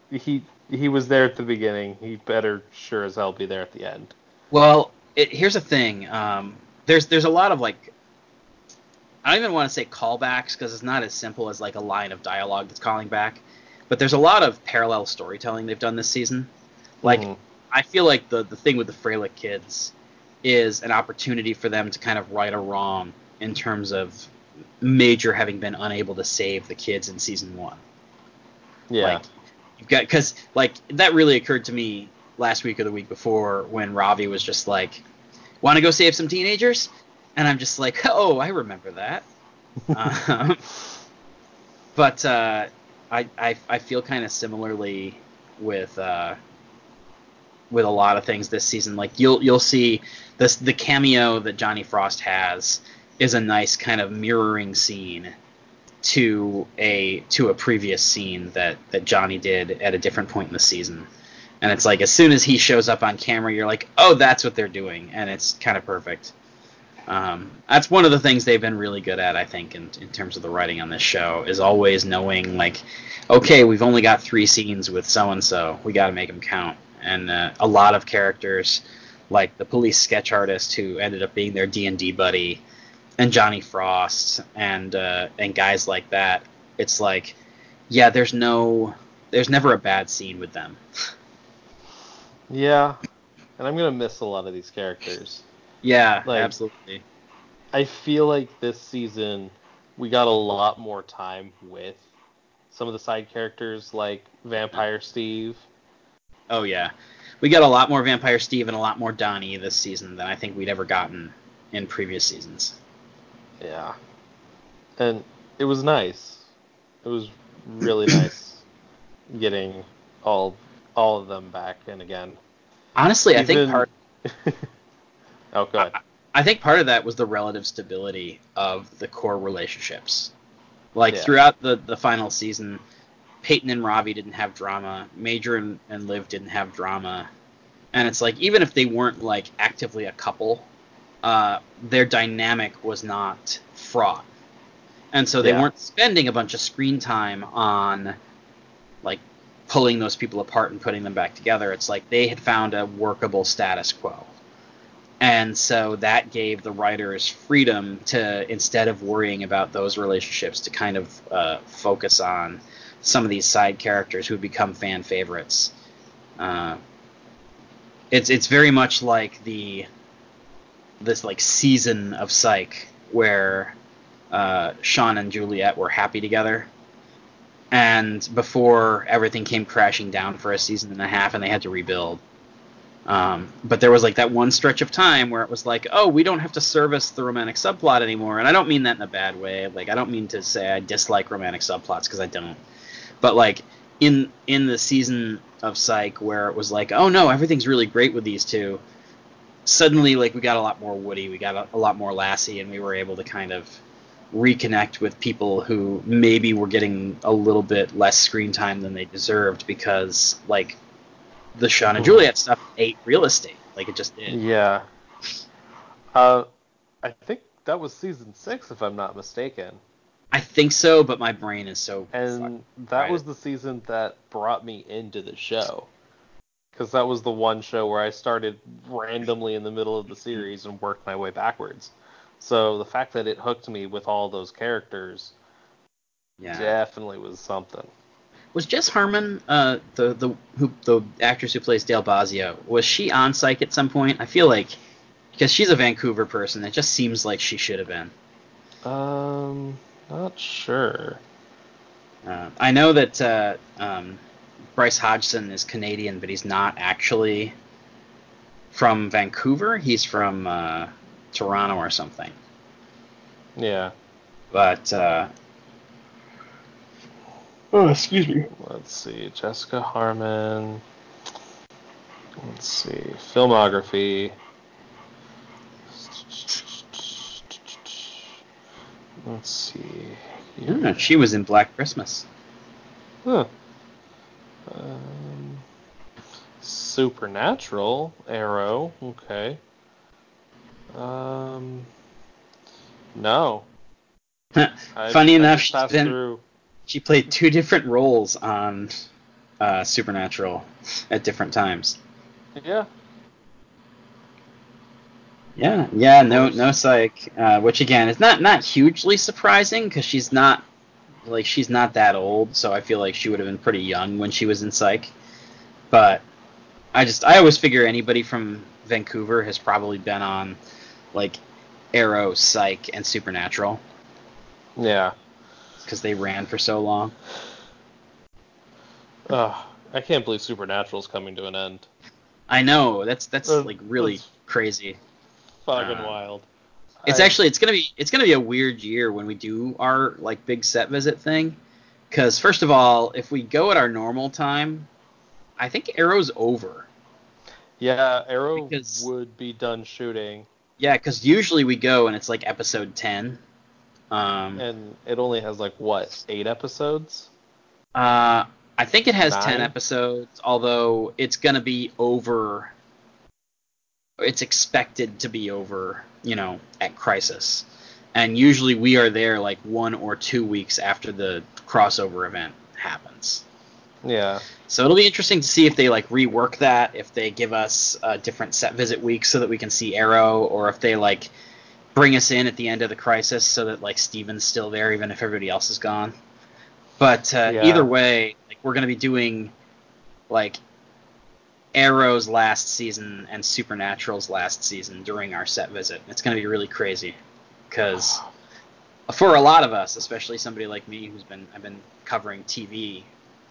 he he was there at the beginning. He better sure as hell be there at the end. Well, it, here's the thing. Um, there's there's a lot of like, I don't even want to say callbacks because it's not as simple as like a line of dialogue that's calling back, but there's a lot of parallel storytelling they've done this season. Like, Mhm. I feel like the the thing with the Freilich kids is an opportunity for them to kind of right a wrong in terms of Major having been unable to save the kids in season one. Yeah. Like, you've got because like that really occurred to me last week or the week before when Ravi was just like, "Want to go save some teenagers?" And I'm just like, "Oh, I remember that." um, but uh, I, I I feel kind of similarly with uh, with a lot of things this season. Like you'll you'll see this the cameo that Johnny Frost has is a nice kind of mirroring scene to a to a previous scene that that Johnny did at a different point in the season. And it's like as soon as he shows up on camera, you're like, oh, that's what they're doing, and it's kind of perfect. Um, that's one of the things they've been really good at, I think, in, in terms of the writing on this show, is always knowing like, okay, we've only got three scenes with so and so, we got to make them count. And uh, a lot of characters, like the police sketch artist who ended up being their D and D buddy, and Johnny Frost, and uh, and guys like that, it's like, yeah, there's no, there's never a bad scene with them. Yeah. And I'm gonna miss a lot of these characters. Yeah, Like- absolutely. I feel like this season we got a lot more time with some of the side characters like Vampire Steve. Oh yeah, we got a lot more Vampire Steve and a lot more Donnie this season than I think we'd ever gotten in previous seasons. Yeah. And it was nice. It was really nice getting all all of them back and again. Honestly, I think part oh, go ahead. I think part of that was the relative stability of the core relationships. Like Yeah. throughout the the final season, Peyton and Ravi didn't have drama. Major and, and Liv didn't have drama. And it's like even if they weren't like actively a couple, uh, their dynamic was not fraught. And so they Yeah. weren't spending a bunch of screen time on like pulling those people apart and putting them back together. It's like they had found a workable status quo. And so that gave the writers freedom to, instead of worrying about those relationships, to kind of uh, focus on some of these side characters who become fan favorites. Uh, it's it's very much like the this like season of Psych where uh, Sean and Juliet were happy together, and before everything came crashing down for a season and a half, and they had to rebuild. Um, but there was like that one stretch of time where it was like, oh, we don't have to service the romantic subplot anymore, and I don't mean that in a bad way. Like, I don't mean to say I dislike romantic subplots because I don't. But like in in the season of Psych where it was like, oh no, everything's really great with these two. Suddenly, like we got a lot more Woody, we got a, a lot more Lassie, and we were able to kind of reconnect with people who maybe were getting a little bit less screen time than they deserved because like the Sean and Juliet stuff ate real estate. Like it just did. Yeah. Uh, I think that was season six, if I'm not mistaken. I think so, but my brain is so And that was the season that brought me into the show. Because that was the one show where I started randomly in the middle of the series and worked my way backwards. So the fact that it hooked me with all those characters yeah. definitely was something. Was Jess Harmon uh, the the who the actress who plays Dale Bazio? Was she on Psych at some point? I feel like because she's a Vancouver person, it just seems like she should have been. Um, not sure. Uh, I know that uh, um, Bryce Hodgson is Canadian, but he's not actually from Vancouver. He's from uh, Toronto or something. Yeah. But uh, Oh, excuse me. Let's see. Jessica Harmon. Let's see. Filmography. Let's see. Yeah, she was in Black Christmas. Huh. Um, Supernatural, Arrow, okay. Um, no. Funny I enough, just she's passed been through. She played two different roles on uh, Supernatural at different times. Yeah. Yeah, yeah, no, no psych. Uh, which again is not not hugely surprising because she's not like she's not that old, so I feel like she would have been pretty young when she was in psych. But I just I always figure anybody from Vancouver has probably been on like Arrow, Psych, and Supernatural Yeah. Because they ran for so long. I can't believe Supernatural's coming to an end. I know that's that's Uh, like really that's- crazy. Fucking Uh, wild. It's I- actually it's gonna be it's gonna be a weird year when we do our like big set visit thing, because first of all, if we go at our normal time, I think Arrow's over. Yeah, Arrow because- would be done shooting, Yeah, because usually we go and it's like episode ten. Um, and it only has like what eight episodes? uh, I think it has ten episodes, although it's gonna be over. It's expected to be over, you know, at Crisis, and usually we are there like one or two weeks after the crossover event happens. Yeah. So it'll be interesting to see if they like rework that, if they give us a different set visit week so that we can see Arrow, or if they like bring us in at the end of the crisis so that like Stephen's still there even if everybody else is gone. But uh, Yeah. either way, like we're gonna be doing like Arrow's last season and Supernatural's last season during our set visit. It's gonna be really crazy because for a lot of us, especially somebody like me who's been I've been covering TV,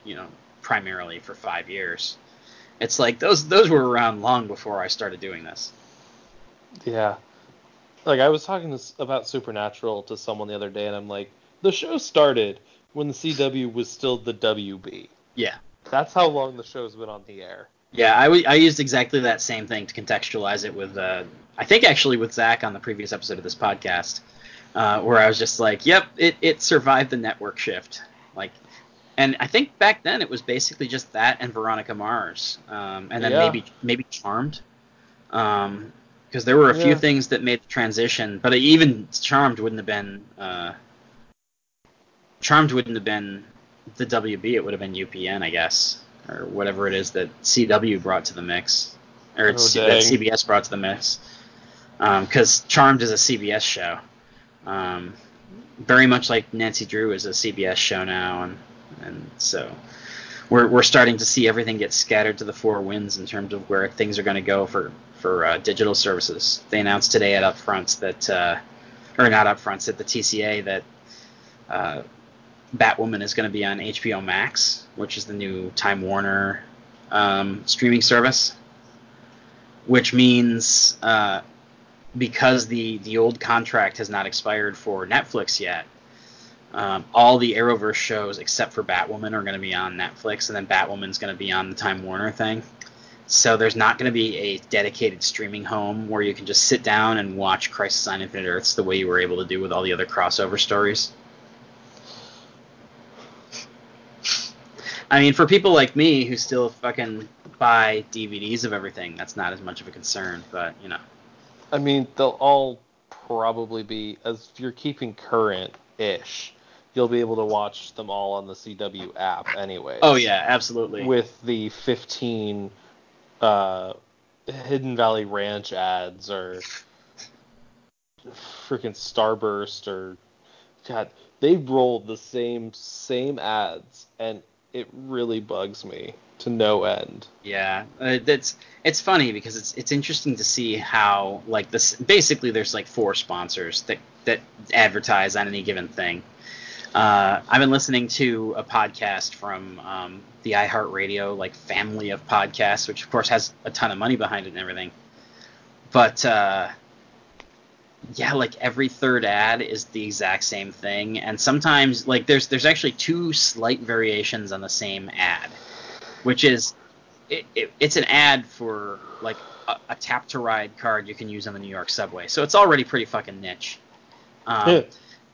you know, primarily for five years. It's like those those were around long before I started doing this. Yeah. Like I was talking this, about Supernatural to someone the other day, and I'm like, the show started when the CW was still the WB. Yeah. That's how long the show's been on the air. Yeah, I, w- I used exactly that same thing to contextualize it with, uh, I think actually with Zach on the previous episode of this podcast, uh, where I was just like, yep, it, it survived the network shift. Like, and I think back then it was basically just that and Veronica Mars, um, and then Yeah. maybe maybe Charmed, because there were a few things that made the transition, but even Charmed wouldn't have been. Uh, Charmed wouldn't have been the WB. It would have been UPN, I guess, or whatever it is that CW brought to the mix, or Oh, C- that. CBS brought to the mix. Because Charmed is a CBS show, um, very much like Nancy Drew is a CBS show now, and and so we're we're starting to see everything get scattered to the four winds in terms of where things are going to go for for uh, digital services. They announced today at Upfronts that, uh, or not Upfronts, at the TCA that uh, Batwoman is going to be on HBO Max, which is the new Time Warner um, streaming service. Which means uh, because the the old contract has not expired for Netflix yet, um, all the Arrowverse shows except for Batwoman are going to be on Netflix, and then Batwoman's going to be on the Time Warner thing. So there's not going to be a dedicated streaming home where you can just sit down and watch Crisis on Infinite Earths the way you were able to do with all the other crossover stories. I mean, for people like me who still fucking buy DVDs of everything, that's not as much of a concern. But you know, I mean, they'll all probably be as if you're keeping current-ish. You'll be able to watch them all on the CW app, anyway. oh yeah, absolutely. With the 15 uh, Hidden Valley Ranch ads or freaking Starburst or God, they rolled the same same ads, and it really bugs me to no end. Yeah, uh, that's it's funny because it's it's interesting to see how like this basically there's like four sponsors that that advertise on any given thing. Uh, I've been listening to a podcast from um, the iHeartRadio like family of podcasts, which of course has a ton of money behind it and everything. But uh, yeah, like every third ad is the exact same thing, and sometimes like there's there's actually two slight variations on the same ad, which is it, it, it's an ad for like a, a tap to ride card you can use on the New York subway. So it's already pretty fucking niche. Um,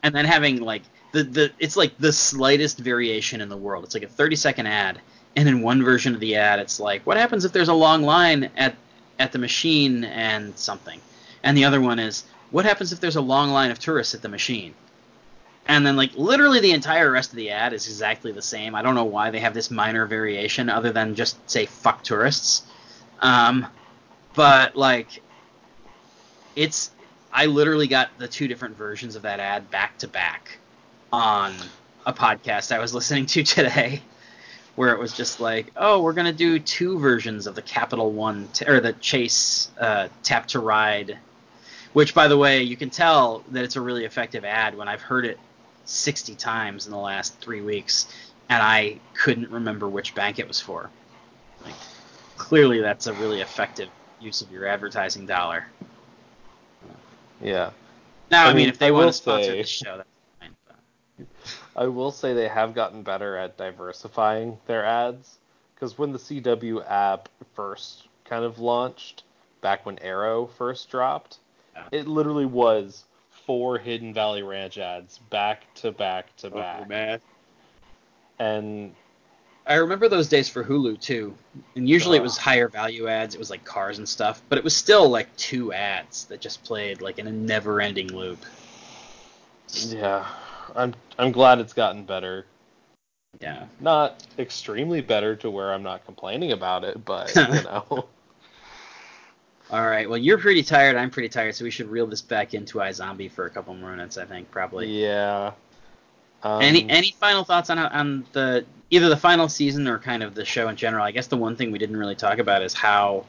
and then having like the the it's like the slightest variation in the world. It's like a 30 second ad, and in one version of the ad, it's like, what happens if there's a long line at at the machine and something, and the other one is, what happens if there's a long line of tourists at the machine. And then like literally the entire rest of the ad is exactly the same. I don't know why they have this minor variation other than just say fuck tourists. Um, but like it's I literally got the two different versions of that ad back to back on a podcast I was listening to today, where it was just like, oh, we're gonna do two versions of the Capital One t- or the Chase uh, Tap to Ride, which by the way, you can tell that it's a really effective ad when I've heard it 60 times in the last three weeks, and I couldn't remember which bank it was for. Like, clearly, that's a really effective use of your advertising dollar. Yeah. Now, I, I mean, mean, if they I want to sponsor say- this show, that's fine. But. I will say they have gotten better at diversifying their ads because when the CW app first kind of launched, back when Arrow first dropped, Yeah. it literally was four Hidden Valley Ranch ads back to back to oh, back. man. And I remember those days for Hulu too, and usually it was higher value ads. It was like cars and stuff, but it was still like two ads that just played like in a never-ending loop. yeah, I'm I'm glad it's gotten better. Yeah. Not extremely better to where I'm not complaining about it, but you know. All right. Well, you're pretty tired. I'm pretty tired, so we should reel this back into iZombie for a couple more minutes. I think probably. yeah. Um, any any final thoughts on on the either the final season or kind of the show in general? I guess the one thing we didn't really talk about is how,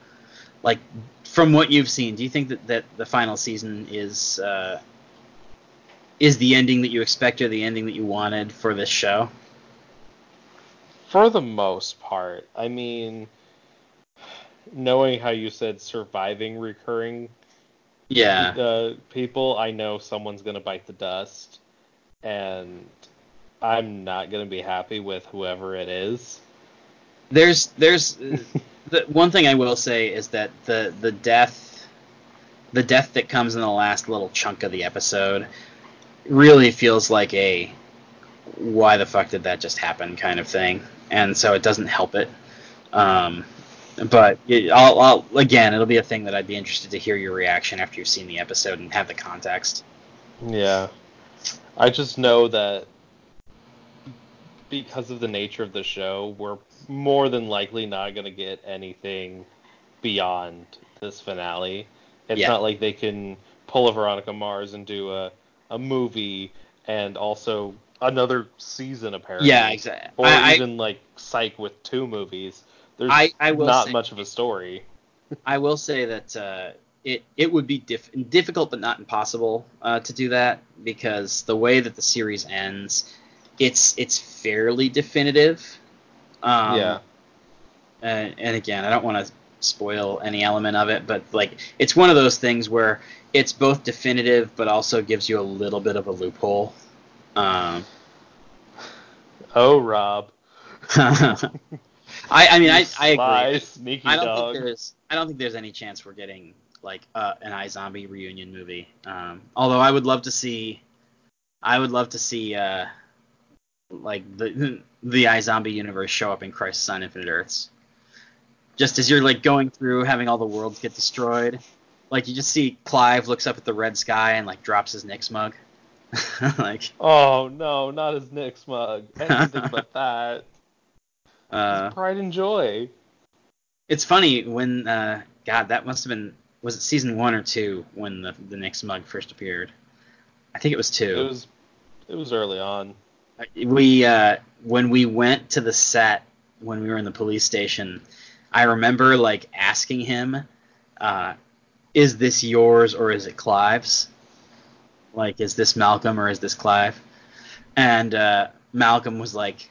like, from what you've seen, do you think that, that the final season is uh, is the ending that you expected, or the ending that you wanted for this show? For the most part, I mean, knowing how you said surviving recurring Yeah. uh, people, I know someone's gonna bite the dust, and I'm not gonna be happy with whoever it is. There's there's the one thing I will say is that the the death the death that comes in the last little chunk of the episode really feels like a why the fuck did that just happen kind of thing, and so it doesn't help it. Um, but it, I'll, I'll again, it'll be a thing that I'd be interested to hear your reaction after you've seen the episode and have the context. Yeah. I just know that because of the nature of the show, we're more than likely not going to get anything beyond this finale. It's Yeah. not like they can pull a Veronica Mars and do a, a movie and also another season, apparently. Yeah, exactly. Or I, I, even like Psych with two movies. There's I- I will not say- much of a story. I will say that uh, it it would be diff- difficult but not impossible uh, to do that because the way that the series ends, it's it's fairly definitive. Um, yeah. And, and again, I don't want to spoil any element of it, but like it's one of those things where it's both definitive but also gives you a little bit of a loophole. Um, Oh, Rob. I I mean I I agree. sly, I don't dog. think there's I don't think there's any chance we're getting like uh, an iZombie reunion movie. Um, although I would love to see, I would love to see uh, like the the iZombie universe show up in Crisis on Infinite Earths. Just as you're like going through, having all the worlds get destroyed, like you just see Clive looks up at the red sky and like drops his Nick mug. like Oh no, not his Nick mug Anything but that. uh, Pride and joy. It's funny when uh, God that must have been was it season one or two when the the Knicks mug first appeared. I think it was two. It was it was early on. we uh, when we went to the set when we were in the police station. I remember like asking him, uh, "Is this yours or is it Clive's? Like, is this Malcolm or is this Clive?" And uh, Malcolm was like,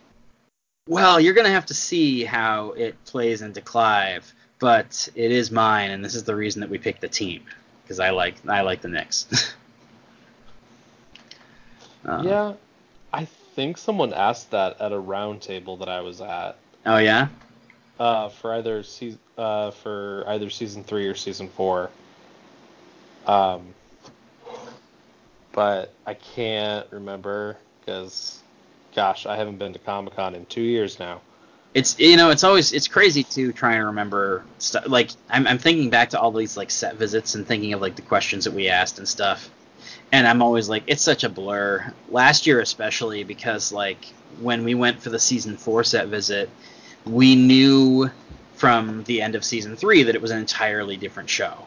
"Well, you're gonna have to see how it plays into Clive, but it is mine, and this is the reason that we picked the team because I like I like the Knicks." Uh, Yeah, I think someone asked that at a roundtable that I was at. Oh yeah. Uh, for either season uh, for either season three or season four. Um, but I can't remember because, gosh, I haven't been to Comic Con in two years now. It's you know it's always it's crazy too trying to remember stuff like I'm I'm thinking back to all these like set visits and thinking of like the questions that we asked and stuff, and I'm always like it's such a blur. Last year especially because like when we went for the season four set visit, we knew from the end of season three that it was an entirely different show.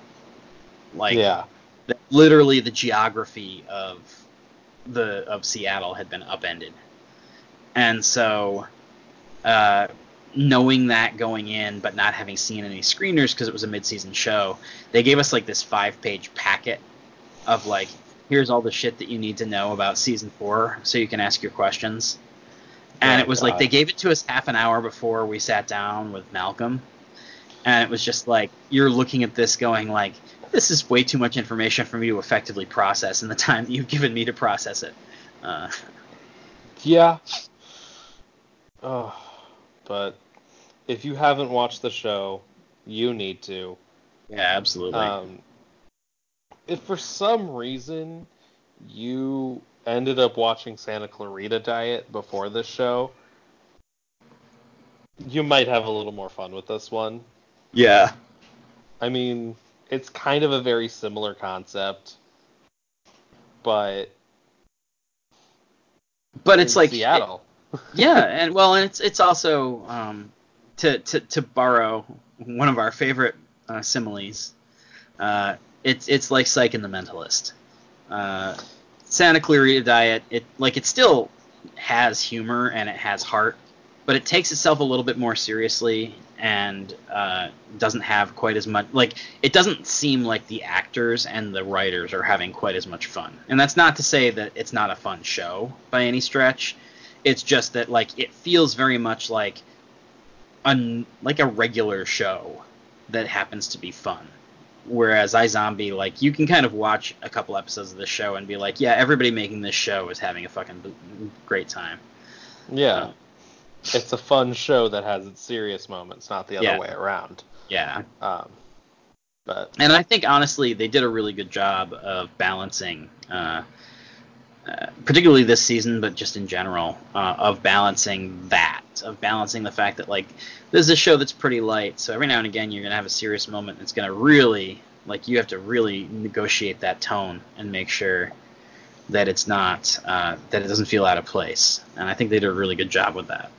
Like yeah, that literally the geography of the of Seattle had been upended, and so uh, knowing that going in, but not having seen any screeners because it was a mid-season show, they gave us like this five-page packet of like, here's all the shit that you need to know about season four, so you can ask your questions. And Oh, it was like they gave it to us half an hour before we sat down with Malcolm, and it was just like you're looking at this going like, this is way too much information for me to effectively process in the time that you've given me to process it. Uh, yeah. Oh, but if you haven't watched the show, you need to. yeah, absolutely. Um, if for some reason you ended up watching Santa Clarita Diet before this show, you might have a little more fun with this one. yeah. I mean, it's kind of a very similar concept, but But it's like Seattle. yeah, and well, and it's it's also um, to to to borrow one of our favorite uh, similes. Uh, it's it's like Psych and the Mentalist. Uh, Santa Clarita Diet, it like it still has humor and it has heart, but it takes itself a little bit more seriously and uh, doesn't have quite as much like it doesn't seem like the actors and the writers are having quite as much fun. And that's not to say that it's not a fun show by any stretch. It's just that like it feels very much like a like a regular show that happens to be fun. Whereas iZombie, like you can kind of watch a couple episodes of this show and be like, yeah, everybody making this show is having a fucking great time. yeah. Uh, It's a fun show that has its serious moments, not the other Yeah. way around. Yeah, Um, but and I think honestly they did a really good job of balancing, uh, uh, particularly this season, but just in general, uh, of balancing that, of balancing the fact that like this is a show that's pretty light, so every now and again you're gonna have a serious moment that's gonna really like you have to really negotiate that tone and make sure that it's not uh, that it doesn't feel out of place, and I think they did a really good job with that.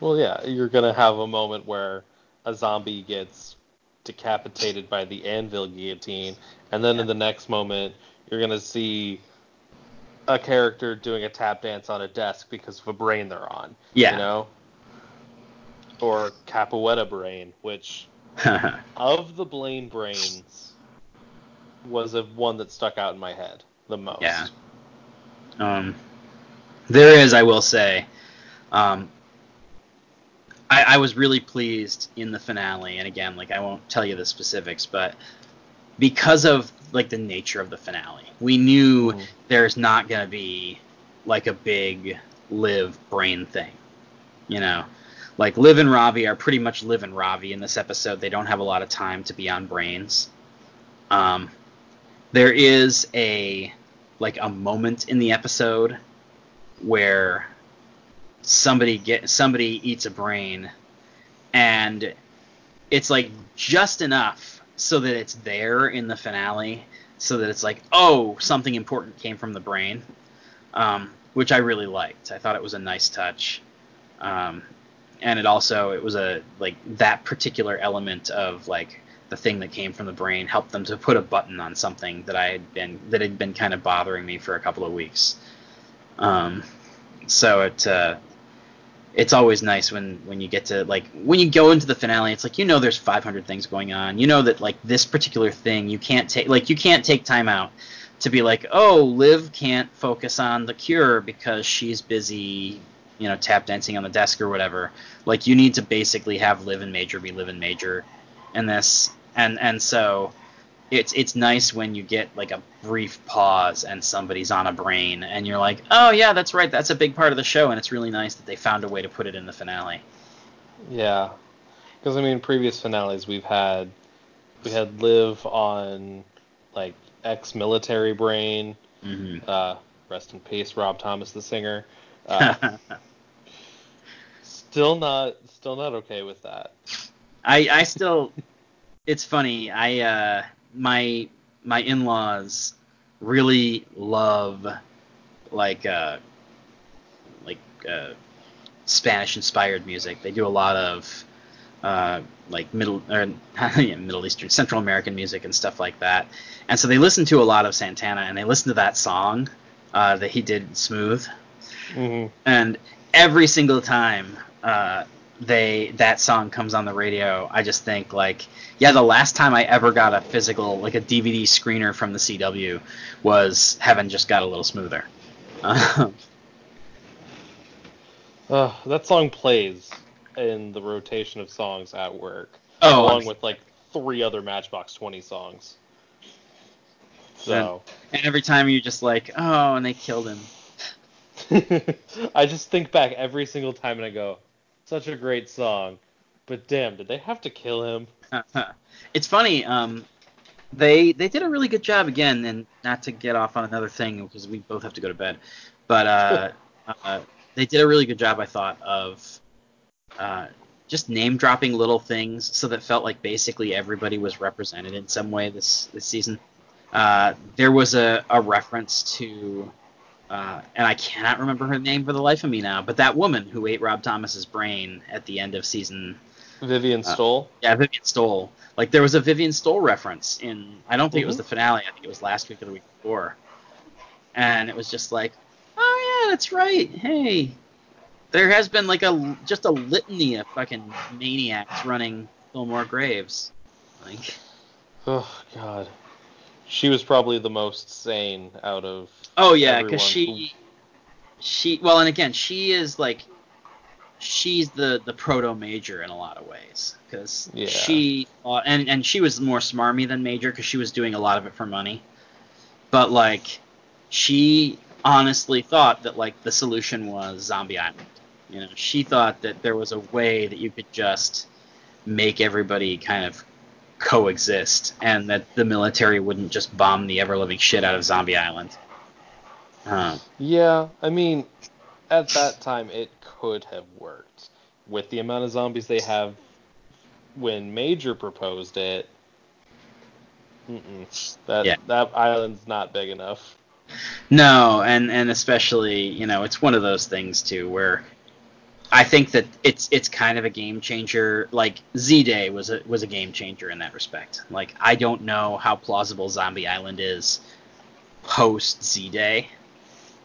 Well, yeah, you're gonna have a moment where a zombie gets decapitated by the anvil guillotine, and then in the next moment, you're gonna see a character doing a tap dance on a desk because of a brain they're on. Yeah. You know? Or Capoeira brain, which of the Blaine brains was a one that stuck out in my head the most. Yeah. Um, there is, I will say, um, I, I was really pleased in the finale, and again, like I won't tell you the specifics, but because of like the nature of the finale, we knew Mhm. there's not gonna be like a big live brain thing, you know. Like Liv and Ravi are pretty much Liv and Ravi in this episode. They don't have a lot of time to be on brains. Um, there is a like a moment in the episode where somebody get somebody eats a brain and it's like just enough so that it's there in the finale so that it's like oh something important came from the brain um, which i really liked i thought it was a nice touch um, and it also it was a like that particular element of like the thing that came from the brain helped them to put a button on something that I had been that had been kind of bothering me for a couple of weeks. Um, so it uh, it's always nice when when you get to like when you go into the finale, it's like you know there's 500 things going on. You know that like this particular thing you can't take like you can't take time out to be like oh Liv can't focus on the cure because she's busy you know tap dancing on the desk or whatever. Like you need to basically have Liv and Major be Liv and Major in this and and so it's it's nice when you get like a brief pause and somebody's on a brain and you're like oh yeah that's right that's a big part of the show and it's really nice that they found a way to put it in the finale Yeah. Because I mean, previous finales we've had, we had live on like ex-military brain. hmm Uh, rest in peace, Rob Thomas, the singer. Uh, still not, still not okay with that. I I still it's funny. I uh my my in-laws really love like uh like uh Spanish inspired music. They do a lot of uh like middle or yeah, Middle Eastern Central American music and stuff like that. And so they listen to a lot of Santana and they listen to that song uh that he did Smooth hmm and every single time uh, they that song comes on the radio, I just think like, yeah, the last time I ever got a physical like a DVD screener from the CW was Heaven Just Got a Little Smoother. Uh, that song plays in the rotation of songs at work, Oh, along with like three other Matchbox Twenty songs. So and every time you're just like, oh, and they killed him. I just think back every single time and I go, such a great song, but damn, did they have to kill him? it's funny. Um, they they did a really good job again, and not to get off on another thing because we both have to go to bed, but uh, uh, they did a really good job, I thought, of uh, just name dropping little things so that felt like basically everybody was represented in some way this this season. Uh, there was a, a reference to, uh, and I cannot remember her name for the life of me now, but that woman who ate Rob Thomas's brain at the end of season Vivian Uh, Stoll. yeah, Vivian Stoll. Like there was a Vivian Stoll reference in I don't think it was Mhm. the finale, I think it was last week or the week before. And it was just like, Oh yeah, that's right. Hey. There has been like a just a litany of fucking maniacs running Fillmore Graves. Like Oh God, she was probably the most sane out of. Oh yeah, because she she well and again, she is like she's the the proto major in a lot of ways because Yeah. she uh, and and she was more smarmy than major because she was doing a lot of it for money but like she honestly thought that like the solution was zombie island you know she thought that there was a way that you could just make everybody kind of coexist and that the military wouldn't just bomb the ever living shit out of zombie island Yeah, I mean, at that time it could have worked with the amount of zombies they have. When Major proposed it, that Yeah. that island's not big enough. No, and and especially you know it's one of those things too where I think that it's it's kind of a game changer. Like Z Day was a was a game changer in that respect. Like I don't know how plausible Zombie Island is post Z Day.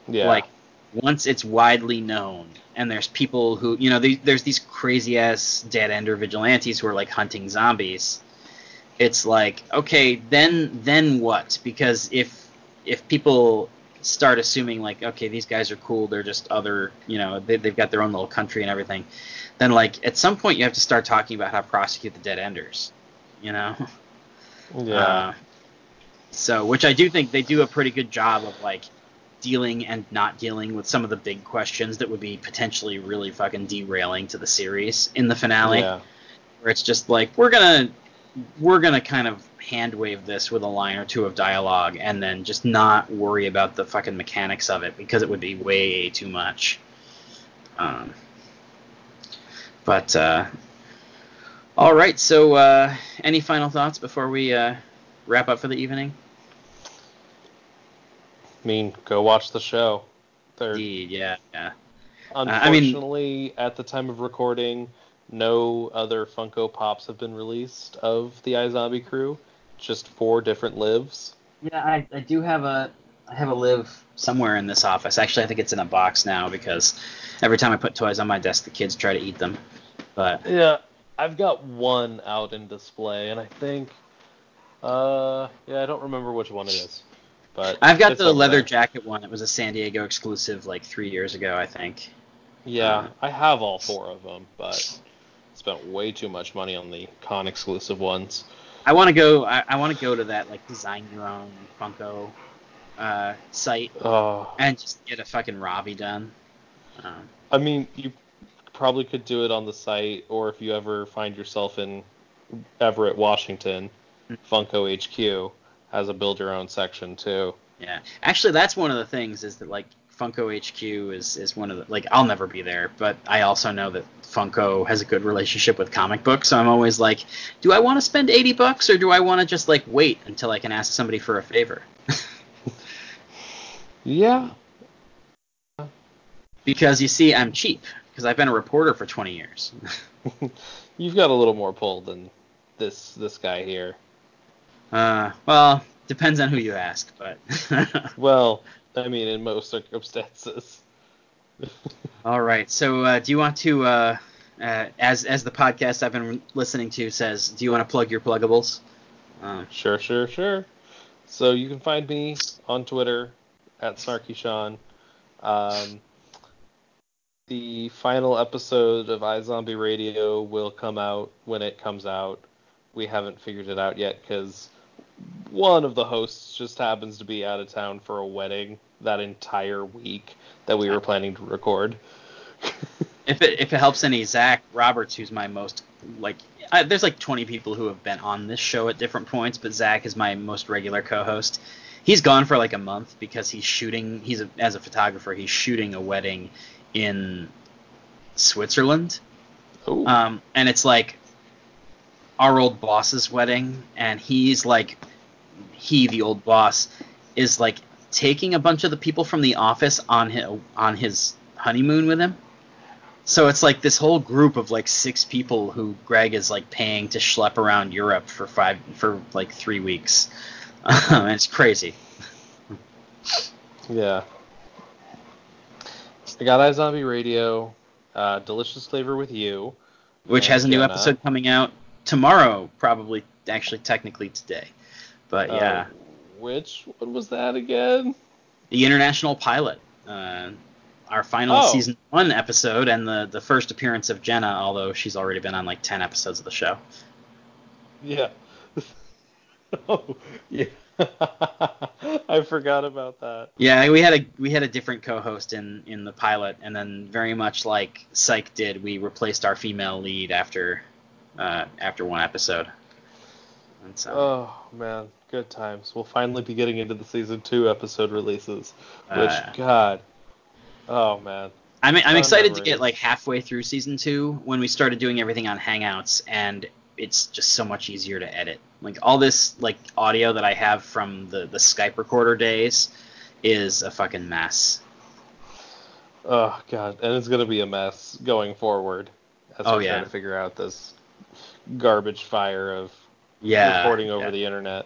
Yeah, Like once it's widely known, and there's people who you know the, there's these crazy ass dead ender vigilantes who are like hunting zombies. It's like okay, then then what? Because if if people start assuming like okay these guys are cool they're just other you know they, they've got their own little country and everything then like at some point you have to start talking about how to prosecute the dead enders you know yeah, uh, so, which I do think they do a pretty good job of like dealing and not dealing with some of the big questions that would be potentially really fucking derailing to the series in the finale. yeah. Where it's just like we're gonna we're gonna kind of hand wave this with a line or two of dialogue and then just not worry about the fucking mechanics of it because it would be way too much. Um, but uh, all right, so uh, any final thoughts before we uh, wrap up for the evening? I mean, go watch the show. There, Indeed, yeah, yeah. unfortunately, I mean- at the time of recording, no other Funko Pops have been released of the iZombie crew. Just four different Livs. Yeah, I, I do have a I have a Liv somewhere in this office. Actually, I think it's in a box now because every time I put toys on my desk, the kids try to eat them. But Yeah, I've got one out in display, and I think, uh, yeah, I don't remember which one it is, but I've got the leather there. jacket one. It was a San Diego exclusive like three years ago, I think. Yeah, I have all four of them, but spent way too much money on the con exclusive ones. I want to go. I, I want to go to that like design your own Funko uh, site Oh, and just get a fucking Ravi done. Um, I mean, you probably could do it on the site, or if you ever find yourself in Everett, Washington, Funko HQ has a build your own section too. Yeah, actually, that's one of the things is that like Funko HQ is is one of the like I'll never be there, but I also know that Funko has a good relationship with comic books, so I'm always like, do I want to spend eighty bucks or do I want to just like wait until I can ask somebody for a favor? Yeah. because you see, I'm cheap because I've been a reporter for 20 years. You've got a little more pull than this this guy here. uh, well, depends on who you ask, but Well, I mean, in most circumstances. all right. So, uh, do you want to, uh, uh, as as the podcast I've been listening to says, do you want to plug your pluggables? Um, Sure, sure, sure. So you can find me on Twitter at SnarkySean. Um, the final episode of iZombie Radio will come out when it comes out. We haven't figured it out yet because one of the hosts just happens to be out of town for a wedding that entire week that we were planning to record. If it if it helps any, Zach Roberts, who's my most like, I, there's like 20 people who have been on this show at different points, but Zach is my most regular co-host. He's gone for like a month because he's shooting. He's a, as a photographer, he's shooting a wedding in Switzerland, um, and it's like our old boss's wedding, and he's like, he the old boss is like taking a bunch of the people from the office on his, on his honeymoon with him. So it's like this whole group of like six people who Greg is like paying to schlep around Europe for five for like three weeks. and it's crazy. Yeah. I got iZombie Radio, uh, Delicious Flavor with You. Which has a new Jenna. episode coming out tomorrow, probably actually technically today. But Uh, yeah, which one was that again? the international pilot. Uh, our final Oh. season one episode and the, the first appearance of Jenna, although she's already been on like ten episodes of the show. Yeah. oh, yeah. I forgot about that. Yeah, we had a we had a different co-host in in the pilot, and then very much like Psych did, we replaced our female lead after uh, after one episode. And so, Oh man, good times. We'll finally be getting into the season two episode releases. Which Uh, God, oh man, I'm I'm fun excited to get like halfway through season two when we started doing everything on Hangouts, and it's just so much easier to edit. Like all this like audio that I have from the the Skype recorder days is a fucking mess. oh God, and it's gonna be a mess going forward as Oh, we yeah. try to figure out this garbage fire of Yeah, recording over yeah. the internet.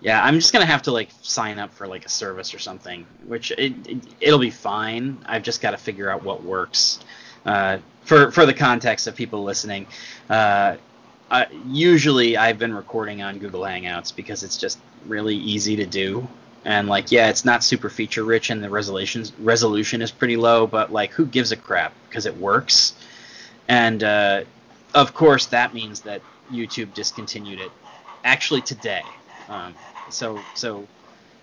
Yeah, I'm just gonna have to like sign up for like a service or something, which it, it it'll be fine. I've just got to figure out what works. Uh, for for the context of people listening, uh, I, usually I've been recording on Google Hangouts because it's just really easy to do. And like, yeah, it's not super feature rich, and the resolutions resolution is pretty low, but like, who gives a crap? Because it works. And uh, of course, that means that YouTube discontinued it actually today. Um, so so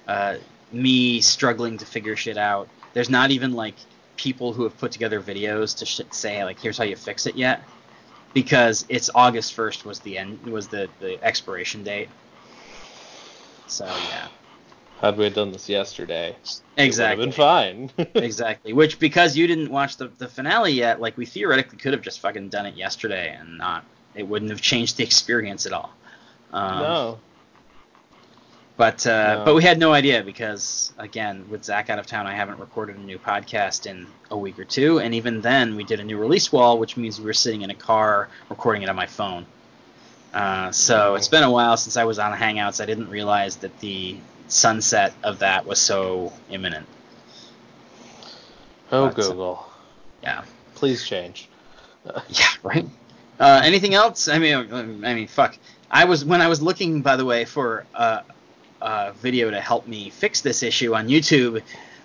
uh, me struggling to figure shit out. There's not even like people who have put together videos to sh- say like here's how you fix it yet, because it's August 1st was the end was the the expiration date. So yeah, Had we done this yesterday, exactly. it would have been fine. exactly. Which because you didn't watch the the finale yet, like we theoretically could have just fucking done it yesterday and not. It wouldn't have changed the experience at all. Um, no. But uh, No. but we had no idea because again, with Zach out of town, I haven't recorded a new podcast in a week or two, and even then, we did a new release wall, which means we were sitting in a car recording it on my phone. Uh, so Oh. it's been a while since I was on Hangouts. I didn't realize that the sunset of that was so imminent. Oh But, uh, Google, Yeah. please change. Yeah. Right. Uh, anything else? I mean, uh, I mean, fuck. I was when I was looking, by the way, for a, a video to help me fix this issue on YouTube.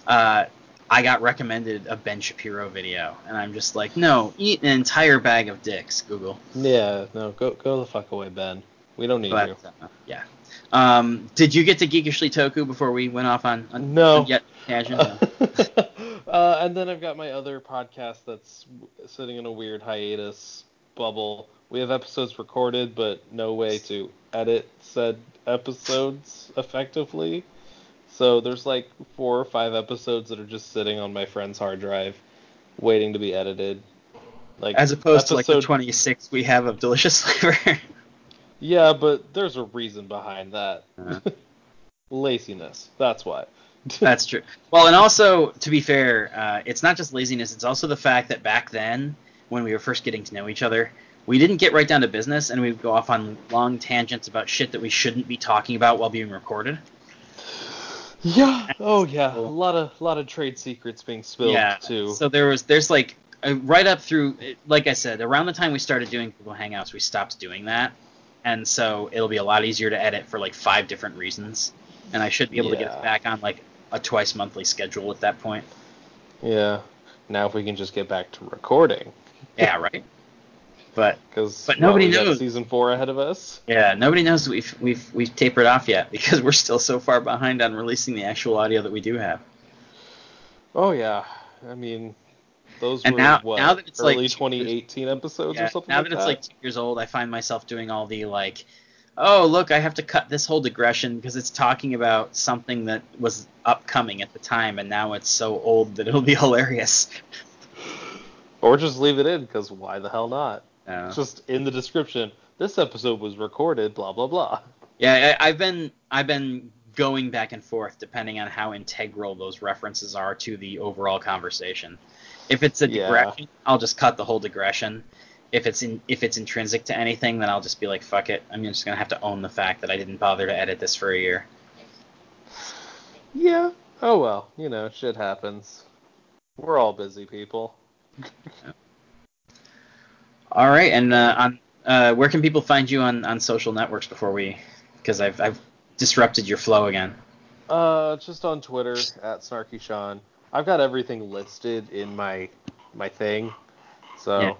Uh, I got recommended a Ben Shapiro video, and I'm just like, no, eat an entire bag of dicks, Google. Yeah, no, go go the fuck away, Ben. We don't need But you. uh, yeah. Um, did you get to Geekishly Toku before we went off on, on No. on yet tangent? Uh, and then I've got my other podcast that's sitting in a weird hiatus bubble. We have episodes recorded, but no way to edit said episodes effectively. So there's like four or five episodes that are just sitting on my friend's hard drive, waiting to be edited. Like As opposed to like the episode- 26 we have of Delicious Flavor. Yeah, but there's a reason behind that. Uh. Laziness. That's why. That's true. Well, and also to be fair, uh, it's not just laziness; it's also the fact that back then, when we were first getting to know each other, we didn't get right down to business, and we'd go off on long tangents about shit that we shouldn't be talking about while being recorded. Yeah. Oh yeah. A lot of lot of trade secrets being spilled yeah. too. So there was there's like uh, right up through like I said around the time we started doing Google Hangouts, we stopped doing that, and so it'll be a lot easier to edit for like five different reasons, and I should be able to get back on like a twice monthly schedule at that point. yeah. Now if we can just get back to recording, Yeah, right. But because But nobody we knows. season four ahead of us. Yeah, nobody knows we've we've we've tapered off yet because we're still so far behind on releasing the actual audio that we do have. Oh yeah. I mean, those And were now- what now that it's, like, early two 2018 episodes Yeah, or something now like that it's like two years old, I find myself doing all the like, oh look, I have to cut this whole digression because it's talking about something that was upcoming at the time, and now it's so old that it'll be hilarious. Or just leave it in because why the hell not? Just in the description. This episode was recorded. Blah blah blah. yeah, I, I've been I've been going back and forth depending on how integral those references are to the overall conversation. If it's a Yeah. digression, I'll just cut the whole digression. If it's in if it's intrinsic to anything, then I'll just be like, fuck it. I'm just gonna have to own the fact that I didn't bother to edit this for a year. Yeah. Oh well. You know, shit happens. We're all busy people. All right, and uh, on uh, where can people find you on, on social networks before we? Because I've I've disrupted your flow again. Uh, just on Twitter at Snarky Sean. I've got everything listed in my my thing. So Yeah.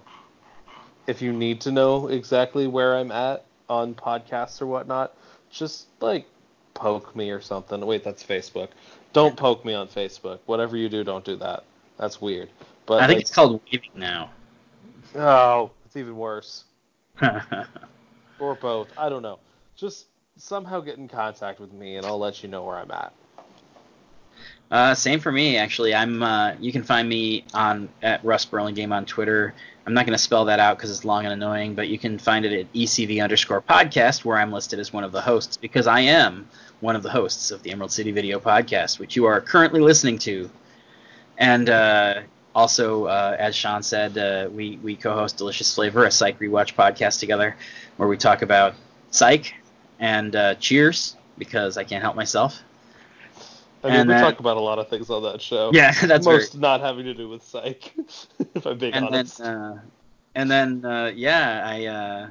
if you need to know exactly where I'm at on podcasts or whatnot, just like poke me or something. Wait, that's Facebook. Don't poke me on Facebook. Whatever you do, don't do that. That's weird. But I think like, it's called waving now. oh, it's even worse. Or both. I don't know. Just somehow get in contact with me, and I'll let you know where I'm at. Uh, same for me, actually. I'm. Uh, you can find me on at Russ Burlingame on Twitter. I'm not going to spell that out because it's long and annoying, but you can find it at ECV underscore podcast, where I'm listed as one of the hosts because I am one of the hosts of the Emerald City Video Podcast, which you are currently listening to. And uh, also, uh, as Sean said, uh, we we co-host Delicious Flavor, a Psych rewatch podcast together, where we talk about Psych and uh, Cheers because I can't help myself. I mean, And we then- talk about a lot of things on that show. Yeah, that's most not having to do with psych. if I'm being and honest. then uh, and then uh, yeah, I uh,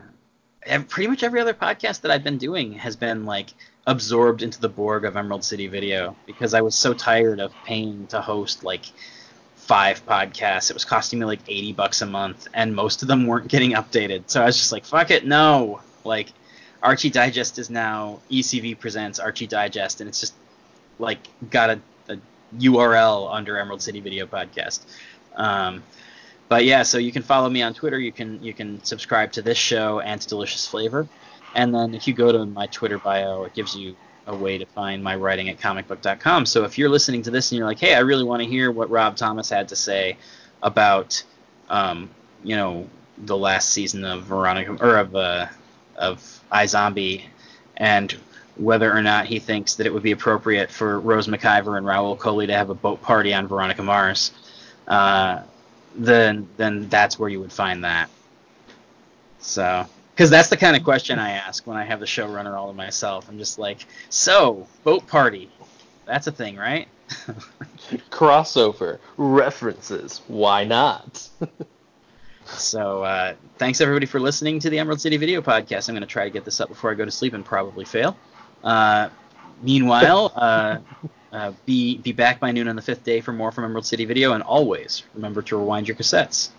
ev- pretty much every other podcast that I've been doing has been like absorbed into the Borg of Emerald City Video because I was so tired of paying to host like five podcasts. It was costing me like eighty bucks a month, and most of them weren't getting updated. So I was just like, fuck it, no. Like Archie Digest is now ECV presents Archie Digest, and it's just like got a, a URL under Emerald City Video Podcast. Um, but yeah, so you can follow me on Twitter. You can you can subscribe to this show and to Delicious Flavor, and then if you go to my Twitter bio, it gives you a way to find my writing at comicbook.com. So if you're listening to this and you're like, hey, I really want to hear what Rob Thomas had to say about, um, you know, the last season of Veronica or of uh, of iZombie, and whether or not he thinks that it would be appropriate for Rose McIver and Rahul Kohli to have a boat party on Veronica Mars, uh, then then that's where you would find that. So, because that's the kind of question I ask when I have the showrunner all to myself. I'm just like, so boat party, that's a thing, right? Crossover references. Why not? So, uh, thanks everybody for listening to the Emerald City Video Podcast. I'm going to try to get this up before I go to sleep and probably fail. Uh, meanwhile, uh, uh, be be back by noon on the fifth day for more from Emerald City Video, and always remember to rewind your cassettes.